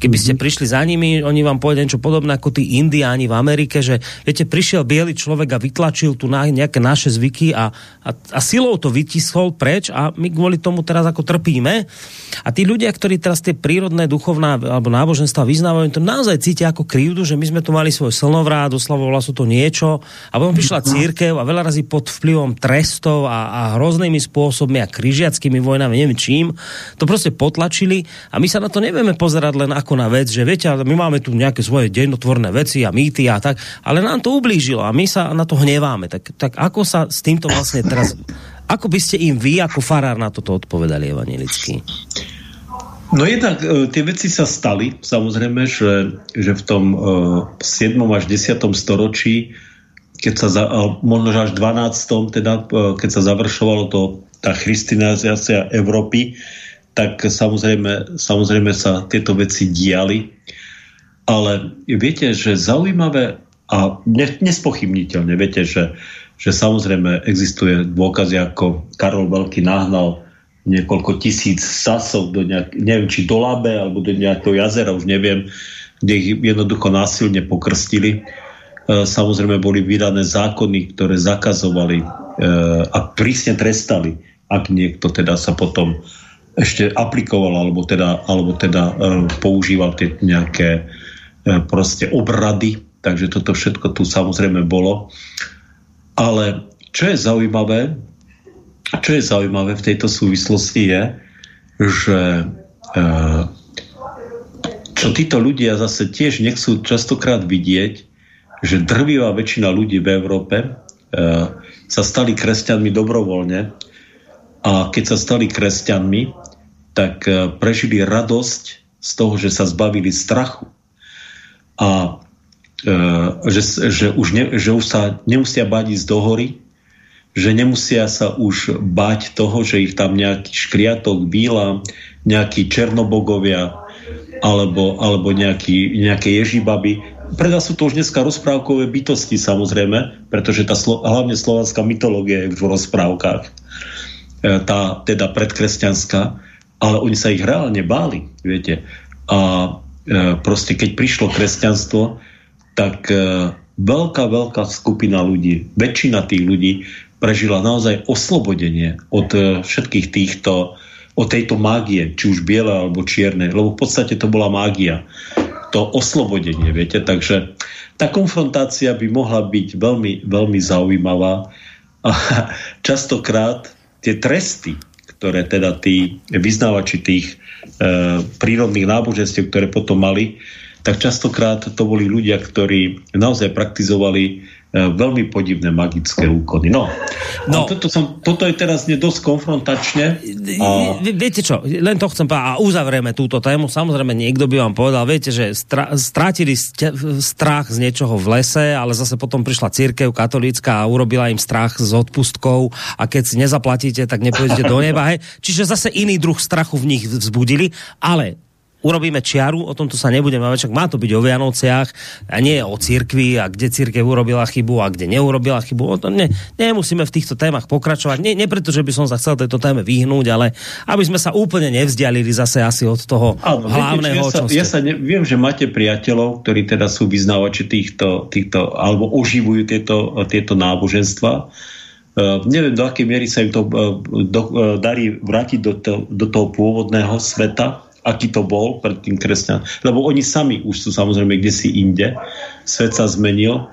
Keby ste mhm. prišli za nimi, oni vám povedia niečo podobné ako tí indiáni v Amerike, že viete, prišiel biely človek a vytlačil tu na, nejaké naše zvyky a, a, a silou to vytiskol preč a my kvôli tomu teraz ako trpíme. A tí ľudia, ktorí teraz tie prírodné, duchovná alebo náboženstva vyznávajú, to naozaj cítia ako krivdu, že my sme tu mali svoj slnovrát, oslavovala sú to niečo a potom prišla církev a veľa razy pod vplyvom trestov a, a hroznými spôsobmi a križiackými vojnami, neviem čím, to proste potlačili a my sa na to nevieme pozerať len ako na vec, že viete, my máme tu nejaké svoje dennotvorné veci a mýty a tak, ale nám to ublížilo a my sa na to hneváme. Tak, tak ako sa s týmto vlastne teraz, ako by ste im vy ako farár na toto odpovedali evanelicky? No jednak e, tie veci sa stali, samozrejme, že, že v tom e, 7. až 10. storočí keď sa za, možno až 12. teda, e, keď sa završovalo to, tá christianizácia Európy, tak samozrejme, samozrejme sa tieto veci diali. Ale viete, že zaujímavé a nespochybniteľne, viete, že, že samozrejme existuje dôkazy, ako Karol Veľký nahnal niekoľko tisíc sasov do nejak, neviem, či do Labe alebo do nejakého jazera, už neviem, kde ich jednoducho násilne pokrstili E, samozrejme boli vydané zákony, ktoré zakazovali e, a prísne trestali, ak niekto teda sa potom ešte aplikoval alebo teda, alebo teda e, používal tie nejaké proste obrady, takže toto všetko tu samozrejme bolo. Ale čo je zaujímavé, čo je zaujímavé v tejto súvislosti je, že čo títo ľudia zase tiež nechcú častokrát vidieť, že drvivá väčšina ľudí v Európe e, sa stali kresťanmi dobrovoľne. A keď sa stali kresťanmi, tak e, prežili radosť z toho, že sa zbavili strachu. A e, že, že, už ne, že už sa nemusia báť ísť do hory, že nemusia sa už báť toho, že ich tam nejaký škriatok, bíla, nejakí černobogovia alebo, alebo nejaký, nejaké ježibaby predá sú to už dneska rozprávkové bytosti samozrejme, pretože tá slo, hlavne slovanská mytológia je v rozprávkach, e, tá teda predkresťanská, ale oni sa ich reálne báli, viete. A e, proste keď prišlo kresťanstvo, tak e, veľká, veľká skupina ľudí, väčšina tých ľudí prežila naozaj oslobodenie od všetkých týchto, od tejto mágie, či už biele alebo čierne, lebo v podstate to bola mágia to oslobodenie, viete, takže tá konfrontácia by mohla byť veľmi, veľmi zaujímavá. A častokrát tie tresty, ktoré teda tí vyznávači tých e, prírodných náboženstiev, ktoré potom mali, tak častokrát to boli ľudia, ktorí naozaj praktizovali E, veľmi podivné magické úkony. No, no. Toto, som, toto je teraz dosť konfrontačne. A... Viete čo, len to chcem povedať a uzavrieme túto tému. Samozrejme, niekto by vám povedal, viete, že stra, strátili ste, strach z niečoho v lese, ale zase potom prišla církev katolícka a urobila im strach s odpustkou a keď si nezaplatíte, tak nepôjdete do neba. Hej. Čiže zase iný druh strachu v nich vzbudili, ale urobíme čiaru, o tomto sa nebudeme mať, však má to byť o Vianociach a nie o cirkvi a kde církev urobila chybu a kde neurobila chybu. O tom ne, nemusíme v týchto témach pokračovať. Nie, nie preto, že by som sa chcel tejto téme vyhnúť, ale aby sme sa úplne nevzdialili zase asi od toho Áno, hlavného. Viete, ja, sa, ja sa ne, viem, že máte priateľov, ktorí teda sú vyznávači týchto, týchto alebo oživujú tieto, tieto náboženstva. Uh, neviem, do akej miery sa im to uh, do, uh, darí vrátiť do, to, do toho pôvodného sveta, aký to bol pred tým kresťan. Lebo oni sami už sú samozrejme kde si inde. Svet sa zmenil.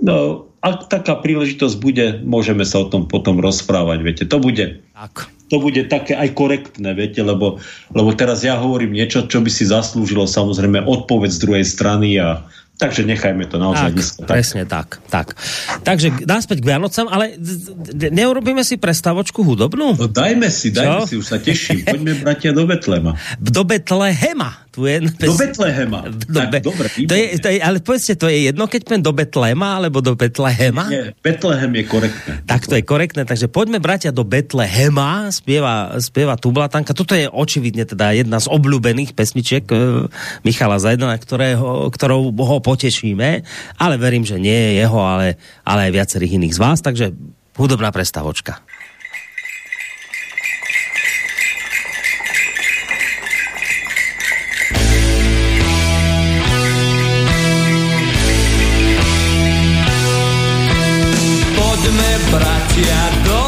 No, ak taká príležitosť bude, môžeme sa o tom potom rozprávať, viete. To bude, tak. to bude také aj korektné, viete, lebo, lebo teraz ja hovorím niečo, čo by si zaslúžilo samozrejme odpoveď z druhej strany a Takže nechajme to naozaj tak, dneska. Presne tak, tak. Takže náspäť k Vianocam, ale neurobíme si prestavočku hudobnú? No dajme si, dajme Čo? si, už sa teším. Poďme, bratia, do Betlema. Do Betlehema. Tu je, do Betlehema. Do tak, dobre, to je, to je, ale povedzte, to je jedno, keď pen do Betlema, alebo do Betlehema? Nie, Betlehem je korektné. Tak to je korektné, takže poďme, bratia, do Betlehema, spieva, spieva Tublatanka. Toto je očividne teda jedna z obľúbených pesničiek e, Michala Zajdana, ktorého, ktorou ho potešíme, ale verím, že nie je jeho, ale, ale aj viacerých iných z vás, takže hudobná prestavočka. Bratia,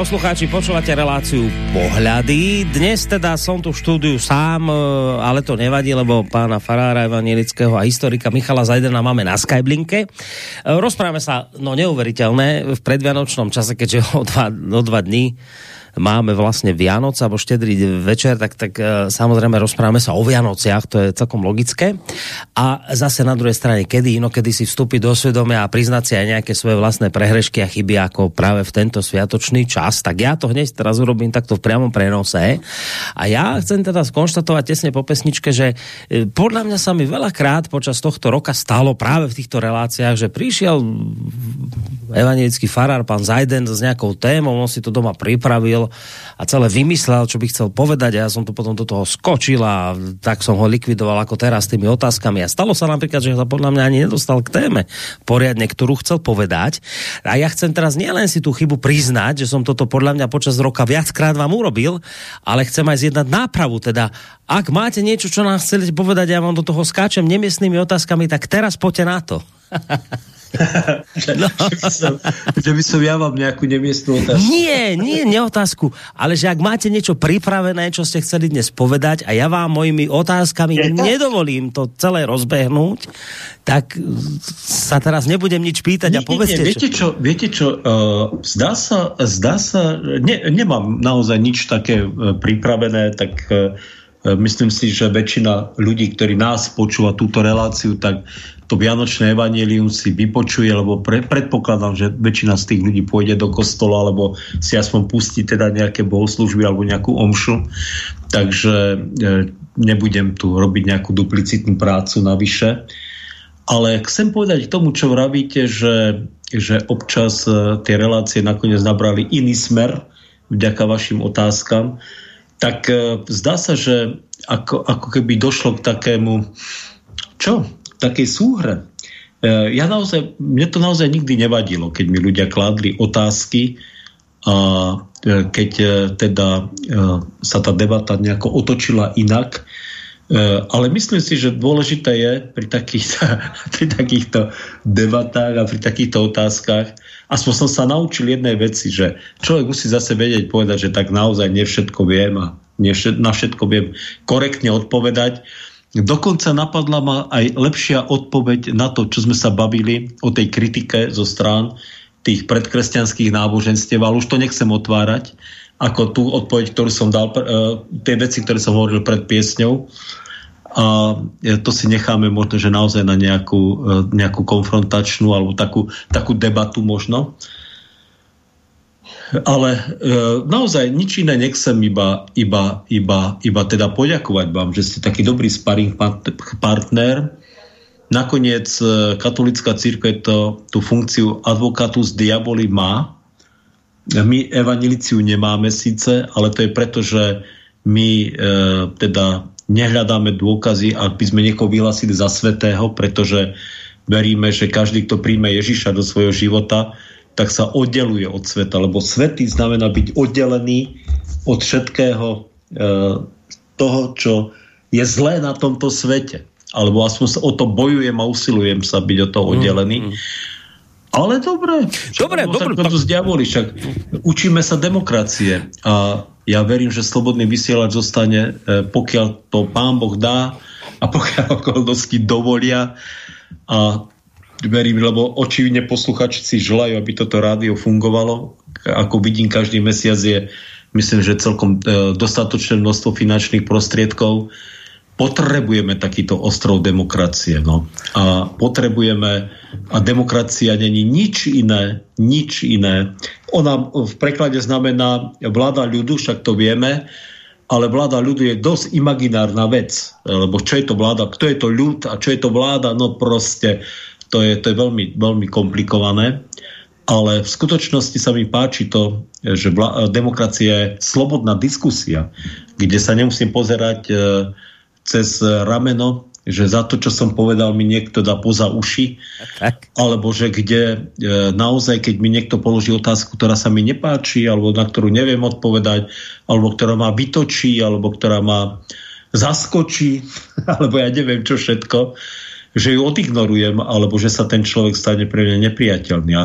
poslucháči, počúvate reláciu Pohľady. Dnes teda som tu v štúdiu sám, e, ale to nevadí, lebo pána Farára evangelického a historika Michala Zajdena máme na Skyblinke. E, Rozprávame sa, no neuveriteľné, v predvianočnom čase, keďže o dva, o dva dní máme vlastne Vianoc alebo štedrý večer, tak, tak e, samozrejme rozprávame sa o Vianociach, to je celkom logické. A zase na druhej strane, kedy inokedy si vstúpiť do svedomia a priznať si aj nejaké svoje vlastné prehrešky a chyby ako práve v tento sviatočný čas, tak ja to hneď teraz urobím takto v priamom prenose. A ja chcem teda skonštatovať tesne po pesničke, že e, podľa mňa sa mi veľakrát počas tohto roka stalo práve v týchto reláciách, že prišiel evangelický farár, pán Zajden s nejakou témou, on si to doma pripravil pripravil a celé vymyslel, čo by chcel povedať a ja som to potom do toho skočil a tak som ho likvidoval ako teraz tými otázkami. A stalo sa napríklad, že sa podľa mňa ani nedostal k téme poriadne, ktorú chcel povedať. A ja chcem teraz nielen si tú chybu priznať, že som toto podľa mňa počas roka viackrát vám urobil, ale chcem aj zjednať nápravu. Teda, ak máte niečo, čo nám chcete povedať, ja vám do toho skáčem nemiestnými otázkami, tak teraz poďte na to. no. že, by som, že by som ja vám nejakú nemiestnú otázku. Nie, nie, nie otázku, ale že ak máte niečo pripravené, čo ste chceli dnes povedať a ja vám mojimi otázkami Je nedovolím to celé rozbehnúť, tak sa teraz nebudem nič pýtať nie, a povedzte. Nie, viete čo, viete čo uh, zdá sa, zdá sa ne, nemám naozaj nič také uh, pripravené, tak uh, Myslím si, že väčšina ľudí, ktorí nás počúva túto reláciu, tak to Vianočné evanílium si vypočuje, lebo pre, predpokladám, že väčšina z tých ľudí pôjde do kostola, alebo si aspoň pustí teda nejaké bohoslužby alebo nejakú omšu. Takže e, nebudem tu robiť nejakú duplicitnú prácu navyše. Ale chcem povedať k tomu, čo vravíte, že, že občas e, tie relácie nakoniec nabrali iný smer vďaka vašim otázkam, tak e, zdá sa, že ako, ako keby došlo k takému čo? Takej súhre. E, ja naozaj, mne to naozaj nikdy nevadilo, keď mi ľudia kládli otázky a e, keď e, teda sa tá debata nejako otočila inak. Ale myslím si, že dôležité je pri takýchto, pri takýchto debatách a pri takýchto otázkach, aspoň som sa naučil jednej veci, že človek musí zase vedieť povedať, že tak naozaj nevšetko viem a na všetko viem korektne odpovedať Dokonca napadla ma aj lepšia odpoveď na to, čo sme sa bavili o tej kritike zo strán tých predkresťanských náboženstiev, ale už to nechcem otvárať, ako tú odpoveď, ktorú som dal, e, tie veci, ktoré som hovoril pred piesňou. A to si necháme možno, že naozaj na nejakú, e, nejakú konfrontačnú alebo takú, takú debatu možno. Ale e, naozaj nič iné nechcem iba, iba, iba, iba teda poďakovať vám, že ste taký dobrý sparring partner. Nakoniec e, katolická církev to, tú funkciu advokatus diaboli má. My evaniliciu nemáme síce, ale to je preto, že my e, teda nehľadáme dôkazy, ak by sme niekoho vyhlasili za svetého, pretože veríme, že každý, kto príjme Ježiša do svojho života, tak sa oddeluje od sveta, lebo svetý znamená byť oddelený od všetkého e, toho, čo je zlé na tomto svete. Alebo aspoň sa o to bojujem a usilujem sa byť o to oddelený. Mm, mm. Ale dobre. Dobre, dobre. Tak to zdiavoli, však učíme sa demokracie a ja verím, že slobodný vysielač zostane, e, pokiaľ to pán Boh dá a pokiaľ okolnosti dovolia a verím, lebo očividne posluchači si želajú, aby toto rádio fungovalo. Ako vidím, každý mesiac je myslím, že celkom e, dostatočné množstvo finančných prostriedkov. Potrebujeme takýto ostrov demokracie. No. A potrebujeme, a demokracia není nič iné, nič iné. Ona v preklade znamená vláda ľudu, však to vieme, ale vláda ľudu je dosť imaginárna vec. Lebo čo je to vláda, kto je to ľud a čo je to vláda, no proste to je, to je veľmi, veľmi komplikované. Ale v skutočnosti sa mi páči to, že vla, demokracia je slobodná diskusia, kde sa nemusím pozerať e, cez rameno, že za to, čo som povedal, mi niekto dá poza uši, tak. alebo že kde e, naozaj, keď mi niekto položí otázku, ktorá sa mi nepáči, alebo na ktorú neviem odpovedať, alebo ktorá ma vytočí, alebo ktorá ma zaskočí, alebo ja neviem čo všetko, že ju odignorujem, alebo že sa ten človek stane pre mňa nepriateľný. A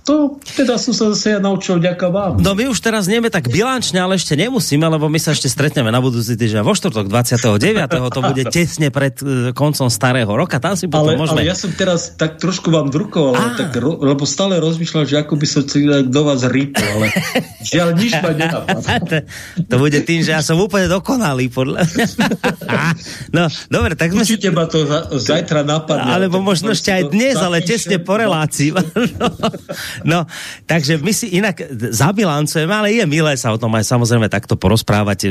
to teda som sa zase ja naučil ďaká vám. No my už teraz nieme tak bilančne, ale ešte nemusíme, lebo my sa ešte stretneme na budúci týždeň vo štvrtok 29. to bude tesne pred uh, koncom starého roka. Tam si potom ale, môžeme... Ale ja som teraz tak trošku vám drukoval, tak, lebo stále rozmýšľam, že ako by som si do vás rýpol, ale žiaľ nič ma nenapadá. to, to bude tým, že ja som úplne dokonalý, podľa No, dobre, tak sme Určite si... ma to zajtra napadne. Alebo možno ešte aj dnes, ale tesne po relácii. No, no, takže my si inak zabilancujeme, ale je milé sa o tom aj samozrejme takto porozprávať. E,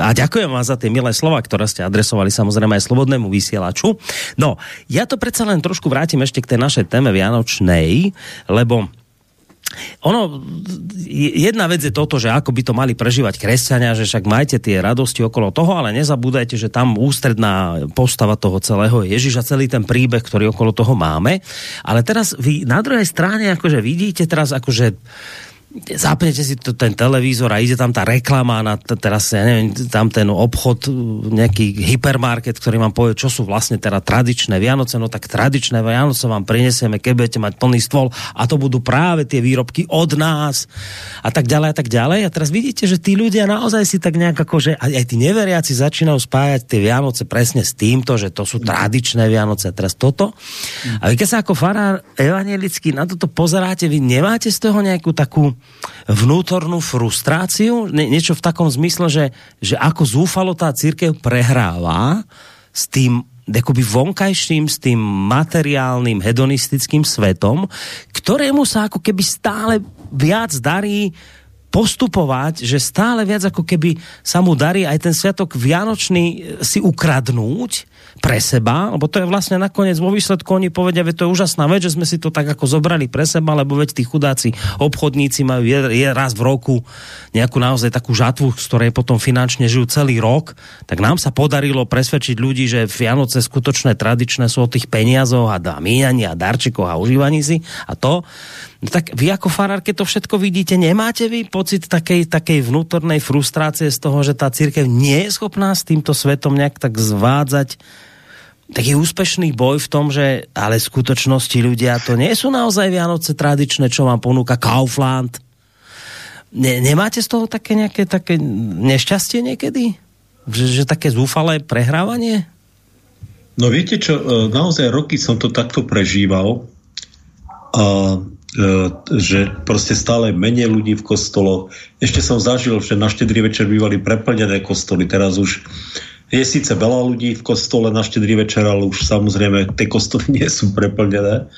a ďakujem vám za tie milé slova, ktoré ste adresovali samozrejme aj slobodnému vysielaču. No, ja to predsa len trošku vrátim ešte k tej našej téme Vianočnej, lebo ono, jedna vec je toto, že ako by to mali prežívať kresťania, že však majte tie radosti okolo toho, ale nezabúdajte, že tam ústredná postava toho celého je Ježiš a celý ten príbeh, ktorý okolo toho máme. Ale teraz vy na druhej strane akože vidíte teraz akože zapnete si to, ten televízor a ide tam tá reklama na teraz, ja neviem, tam ten obchod, nejaký hypermarket, ktorý vám povie, čo sú vlastne teda tradičné Vianoce, no tak tradičné Vianoce vám prinesieme, keď budete mať plný stôl a to budú práve tie výrobky od nás a tak ďalej a tak ďalej. A teraz vidíte, že tí ľudia naozaj si tak nejak ako, že aj tí neveriaci začínajú spájať tie Vianoce presne s týmto, že to sú tradičné Vianoce a teraz toto. A vy keď sa ako farár evangelický na toto pozeráte, vy nemáte z toho nejakú takú vnútornú frustráciu, Nie, niečo v takom zmysle, že, že ako zúfalo tá církev prehráva s tým akoby vonkajším, s tým materiálnym, hedonistickým svetom, ktorému sa ako keby stále viac darí postupovať, že stále viac ako keby sa mu darí aj ten sviatok Vianočný si ukradnúť pre seba, lebo to je vlastne nakoniec vo výsledku oni povedia, že to je úžasná vec, že sme si to tak ako zobrali pre seba, lebo veď tí chudáci obchodníci majú raz v roku nejakú naozaj takú žatvu, z ktorej potom finančne žijú celý rok, tak nám sa podarilo presvedčiť ľudí, že Vianoce skutočné tradičné sú o tých peniazoch a míňaní a darčekoch a užívaní si a to. No tak vy ako farár, keď to všetko vidíte, nemáte vy pocit takej, takej vnútornej frustrácie z toho, že tá církev nie je schopná s týmto svetom nejak tak zvádzať taký úspešný boj v tom, že ale v skutočnosti ľudia to nie sú naozaj Vianoce tradičné, čo vám ponúka Kaufland. Ne, nemáte z toho také nejaké také nešťastie niekedy? Že, že také zúfalé prehrávanie? No viete čo, e, naozaj roky som to takto prežíval a že proste stále menej ľudí v kostoloch. Ešte som zažil, že na štedrý večer bývali preplnené kostoly, teraz už je síce veľa ľudí v kostole na štedrý večer, ale už samozrejme tie kostoly nie sú preplnené.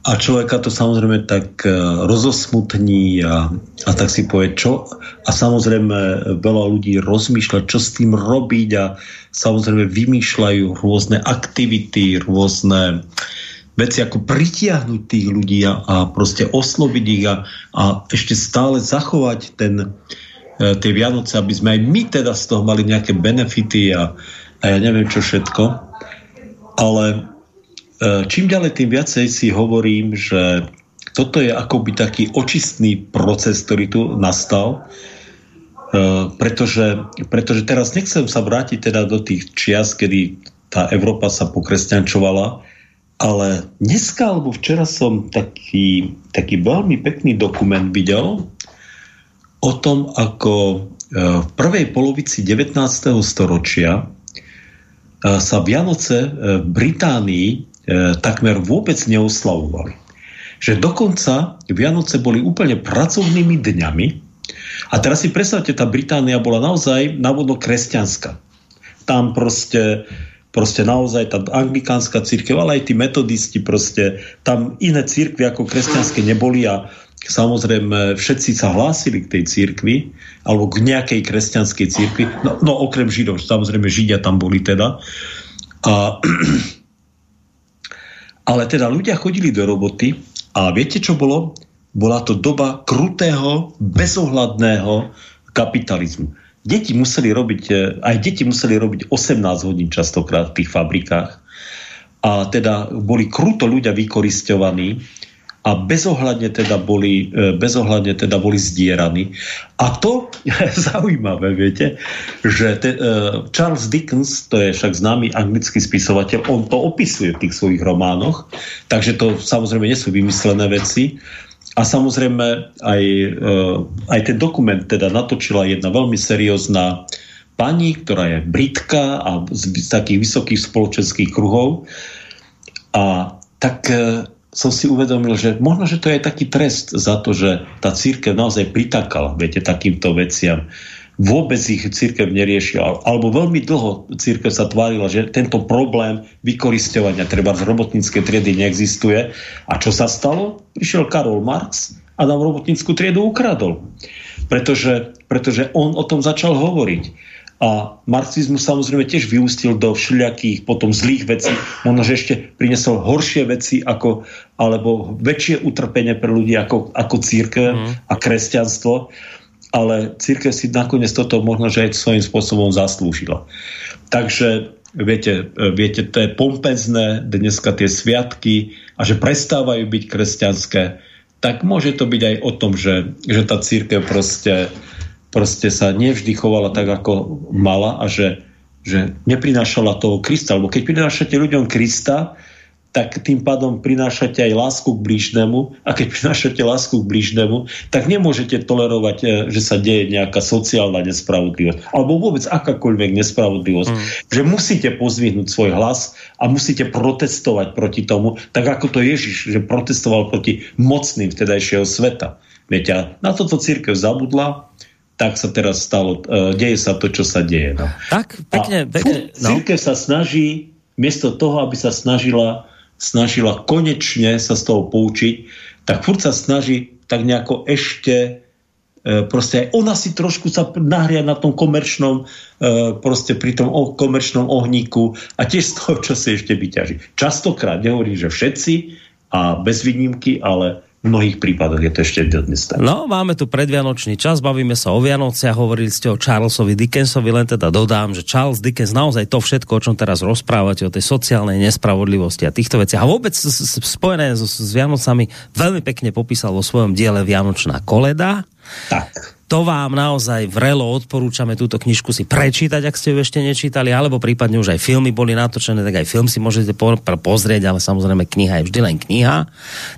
A človeka to samozrejme tak e, rozosmutní a, a tak si povie, čo. A samozrejme veľa ľudí rozmýšľa, čo s tým robiť a samozrejme vymýšľajú rôzne aktivity, rôzne veci, ako pritiahnuť tých ľudí a, a proste osloviť ich a, a ešte stále zachovať ten, E, tie Vianoce, aby sme aj my teda z toho mali nejaké benefity a, a ja neviem čo všetko. Ale e, čím ďalej, tým viacej si hovorím, že toto je akoby taký očistný proces, ktorý tu nastal, e, pretože, pretože teraz nechcem sa vrátiť teda do tých čias, kedy tá Európa sa pokresťančovala, ale dneska alebo včera som taký, taký veľmi pekný dokument videl, o tom, ako e, v prvej polovici 19. storočia e, sa Vianoce e, v Británii takmer vôbec neoslavovali. Že dokonca Vianoce boli úplne pracovnými dňami a teraz si predstavte, tá Británia bola naozaj navodno kresťanská. Tam proste proste naozaj tá anglikánska církev, ale aj tí metodisti proste, tam iné církvy ako kresťanské neboli a Samozrejme, všetci sa hlásili k tej církvi, alebo k nejakej kresťanskej církvi, no, no okrem Židov, samozrejme Židia tam boli teda. A, ale teda ľudia chodili do roboty a viete, čo bolo? Bola to doba krutého, bezohľadného kapitalizmu. Deti museli robiť, e, aj deti museli robiť 18 hodín častokrát v tých fabrikách a teda boli kruto ľudia vykoristovaní a bezohľadne teda boli, e, bezohľadne teda boli zdieraní. A to je zaujímavé, viete, že te, uh, Charles Dickens, to je však známy anglický spisovateľ, on to opisuje v tých svojich románoch, takže to samozrejme nie sú vymyslené veci. A samozrejme aj, uh, aj ten dokument teda natočila jedna veľmi seriózna pani, ktorá je britka a z, takých vysokých spoločenských kruhov. A tak uh, som si uvedomil, že možno, že to je taký trest za to, že tá církev naozaj pritakala, viete, takýmto veciam. Vôbec ich církev neriešila. Alebo veľmi dlho církev sa tvárila, že tento problém vykoristovania treba z robotníckej triedy neexistuje. A čo sa stalo? Prišiel Karol Marx a nám robotníckú triedu ukradol. Pretože, pretože on o tom začal hovoriť. A marxizmus samozrejme tiež vyústil do všelijakých potom zlých vecí, možno, že ešte prinesol horšie veci ako, alebo väčšie utrpenie pre ľudí ako, ako církev mm. a kresťanstvo, ale církev si nakoniec toto možno, že aj svojím spôsobom zaslúžila. Takže viete, viete, to je pompezné, dneska tie sviatky a že prestávajú byť kresťanské, tak môže to byť aj o tom, že, že tá církev proste proste sa nevždy chovala tak, ako mala a že, že neprinášala toho Krista. Lebo keď prinášate ľuďom Krista, tak tým pádom prinášate aj lásku k blížnemu a keď prinášate lásku k blížnemu, tak nemôžete tolerovať, e, že sa deje nejaká sociálna nespravodlivosť alebo vôbec akákoľvek nespravodlivosť. Mm. Že musíte pozvihnúť svoj hlas a musíte protestovať proti tomu, tak ako to Ježiš, že protestoval proti mocným vtedajšieho sveta. Viete, na toto církev zabudla, tak sa teraz stalo, uh, deje sa to, čo sa deje. No. Tak, pekne, pekne. No. Církev sa snaží, miesto toho, aby sa snažila, snažila konečne sa z toho poučiť, tak furt sa snaží tak nejako ešte uh, proste aj ona si trošku sa nahria na tom komerčnom uh, proste pri tom komerčnom ohníku a tiež z toho, čo si ešte vyťaží. Častokrát nehovorím, že všetci a bez výnimky, ale v mnohých prípadoch je to ešte dnes tak. No, máme tu predvianočný čas, bavíme sa o Vianociach, hovorili ste o Charlesovi Dickensovi, len teda dodám, že Charles Dickens naozaj to všetko, o čom teraz rozprávate, o tej sociálnej nespravodlivosti a týchto veciach a vôbec spojené s, s Vianocami veľmi pekne popísal vo svojom diele Vianočná koleda. Tak to vám naozaj vrelo odporúčame túto knižku si prečítať, ak ste ju ešte nečítali, alebo prípadne už aj filmy boli natočené, tak aj film si môžete po, pozrieť, ale samozrejme kniha je vždy len kniha.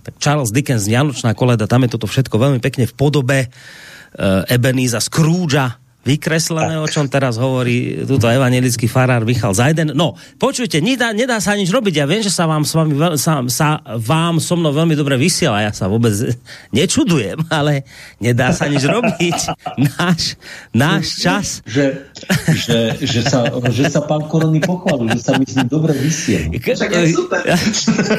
Tak Charles Dickens, Vianočná koleda, tam je toto všetko veľmi pekne v podobe uh, Ebeníza Scroogea, vykreslené, o čom teraz hovorí túto evangelický farár Michal Zajden. No, počujte, nedá, nedá sa nič robiť. Ja viem, že sa vám, s vami, sa, sa vám so mnou veľmi dobre vysiela. Ja sa vôbec nečudujem, ale nedá sa nič robiť. Náš, náš čas... Že, že, že, sa, že sa pán Korony pochválil, že sa myslím dobre vysiela.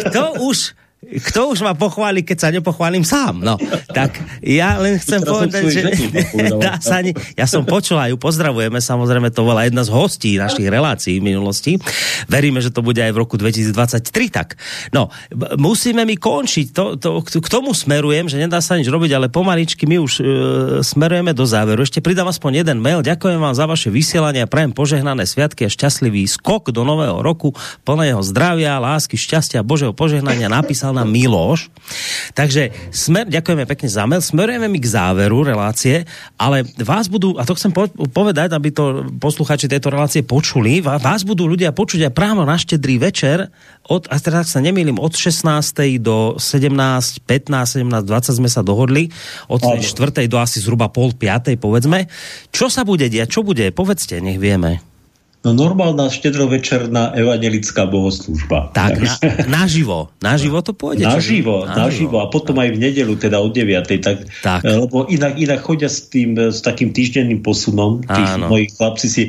Kto už kto už ma pochváli, keď sa nepochválim sám? No, tak ja len chcem povedať, že dá sa ani, ja som počul a ju pozdravujeme, samozrejme to bola jedna z hostí našich relácií v minulosti. Veríme, že to bude aj v roku 2023 tak. No, musíme mi končiť, to, to, k tomu smerujem, že nedá sa nič robiť, ale pomaličky my už e, smerujeme do záveru. Ešte pridám aspoň jeden mail. Ďakujem vám za vaše vysielanie a prajem požehnané sviatky a šťastlivý skok do nového roku, plného zdravia, lásky, šťastia, Božieho požehnania napísal nám Miloš. Takže smer, ďakujeme pekne za mail, smerujeme mi k záveru relácie, ale vás budú, a to chcem povedať, aby to posluchači tejto relácie počuli, vás budú ľudia počuť aj právo na štedrý večer, od, a teraz sa nemýlim, od 16. do 17, 15, 17, 20 sme sa dohodli, od 4. do asi zhruba pol 5. povedzme. Čo sa bude diať? Čo bude? Povedzte, nech vieme. No normálna štedrovečerná evangelická bohoslužba. Tak, na, naživo. Naživo to pôjde? Naživo, naživo, naživo. A potom aj v nedelu, teda od 9. Tak, tak. Eh, lebo inak, inak chodia s, tým, eh, s takým týždenným posunom. Tí moji chlapci si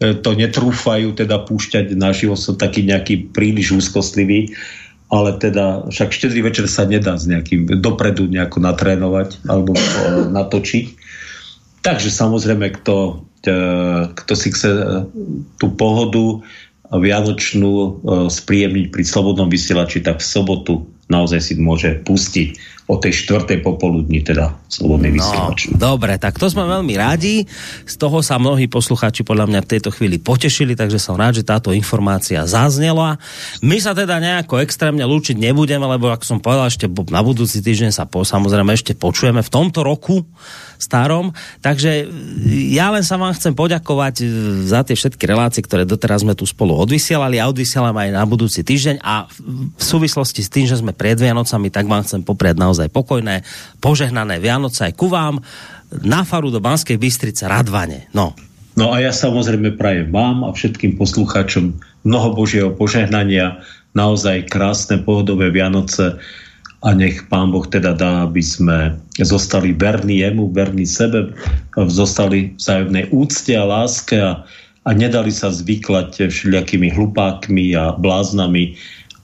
eh, to netrúfajú teda púšťať naživo. Som taký nejaký príliš úzkostlivý. Ale teda však štedrý večer sa nedá s nejakým dopredu nejako natrénovať alebo natočiť. Takže samozrejme, kto kto si chce e, tú pohodu vianočnú e, spríjemniť pri slobodnom vysielači, tak v sobotu naozaj si môže pustiť o tej štvrtej popoludní, teda slobodný no, vysielač. Dobre, tak to sme veľmi radi. Z toho sa mnohí poslucháči podľa mňa v tejto chvíli potešili, takže som rád, že táto informácia zaznela. My sa teda nejako extrémne lúčiť nebudeme, lebo ako som povedal, ešte na budúci týždeň sa po, samozrejme ešte počujeme v tomto roku starom. Takže ja len sa vám chcem poďakovať e, za tie všetky relácie, ktoré doteraz sme tu spolu odvysielali a odvysielam aj na budúci týždeň a v súvislosti s tým, že sme pred Vianocami, tak vám chcem popriať naozaj pokojné, požehnané Vianoce aj ku vám na faru do Banskej Bystrice Radvane. No. No a ja samozrejme prajem vám a všetkým poslucháčom mnoho Božieho požehnania, naozaj krásne pohodové Vianoce, a nech Pán Boh teda dá, aby sme zostali verní jemu, verní sebe, zostali v vzájomnej úcte a láske a, a nedali sa zvyklať všelijakými hlupákmi a bláznami,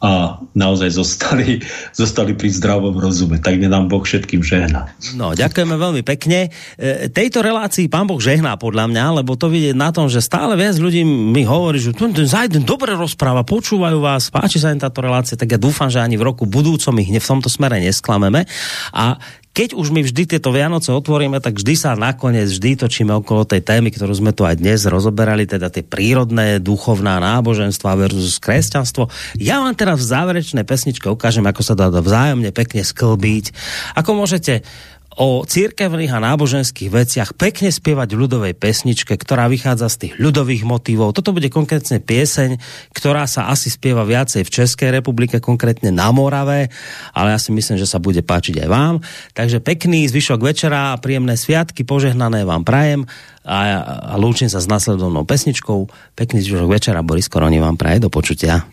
a naozaj zostali, zostali pri zdravom rozume. Tak nám Boh všetkým žehná. No, ďakujeme veľmi pekne. E, tejto relácii pán Boh žehná podľa mňa, lebo to vidieť na tom, že stále viac ľudí mi hovorí, že ten, ten Zajden dobre rozpráva, počúvajú vás, páči sa im táto relácia, tak ja dúfam, že ani v roku budúcom ich v tomto smere nesklameme. A keď už my vždy tieto Vianoce otvoríme, tak vždy sa nakoniec vždy točíme okolo tej témy, ktorú sme tu aj dnes rozoberali, teda tie prírodné, duchovná náboženstva versus kresťanstvo. Ja vám teraz v záverečnej pesničke ukážem, ako sa dá vzájomne pekne sklbiť. Ako môžete o církevných a náboženských veciach pekne spievať v ľudovej pesničke, ktorá vychádza z tých ľudových motivov. Toto bude konkrétne pieseň, ktorá sa asi spieva viacej v Českej republike, konkrétne na Morave, ale ja si myslím, že sa bude páčiť aj vám. Takže pekný zvyšok večera, príjemné sviatky, požehnané vám prajem a, a lúčim sa s nasledovnou pesničkou. Pekný zvyšok večera, Boris Koroni vám praje, do počutia.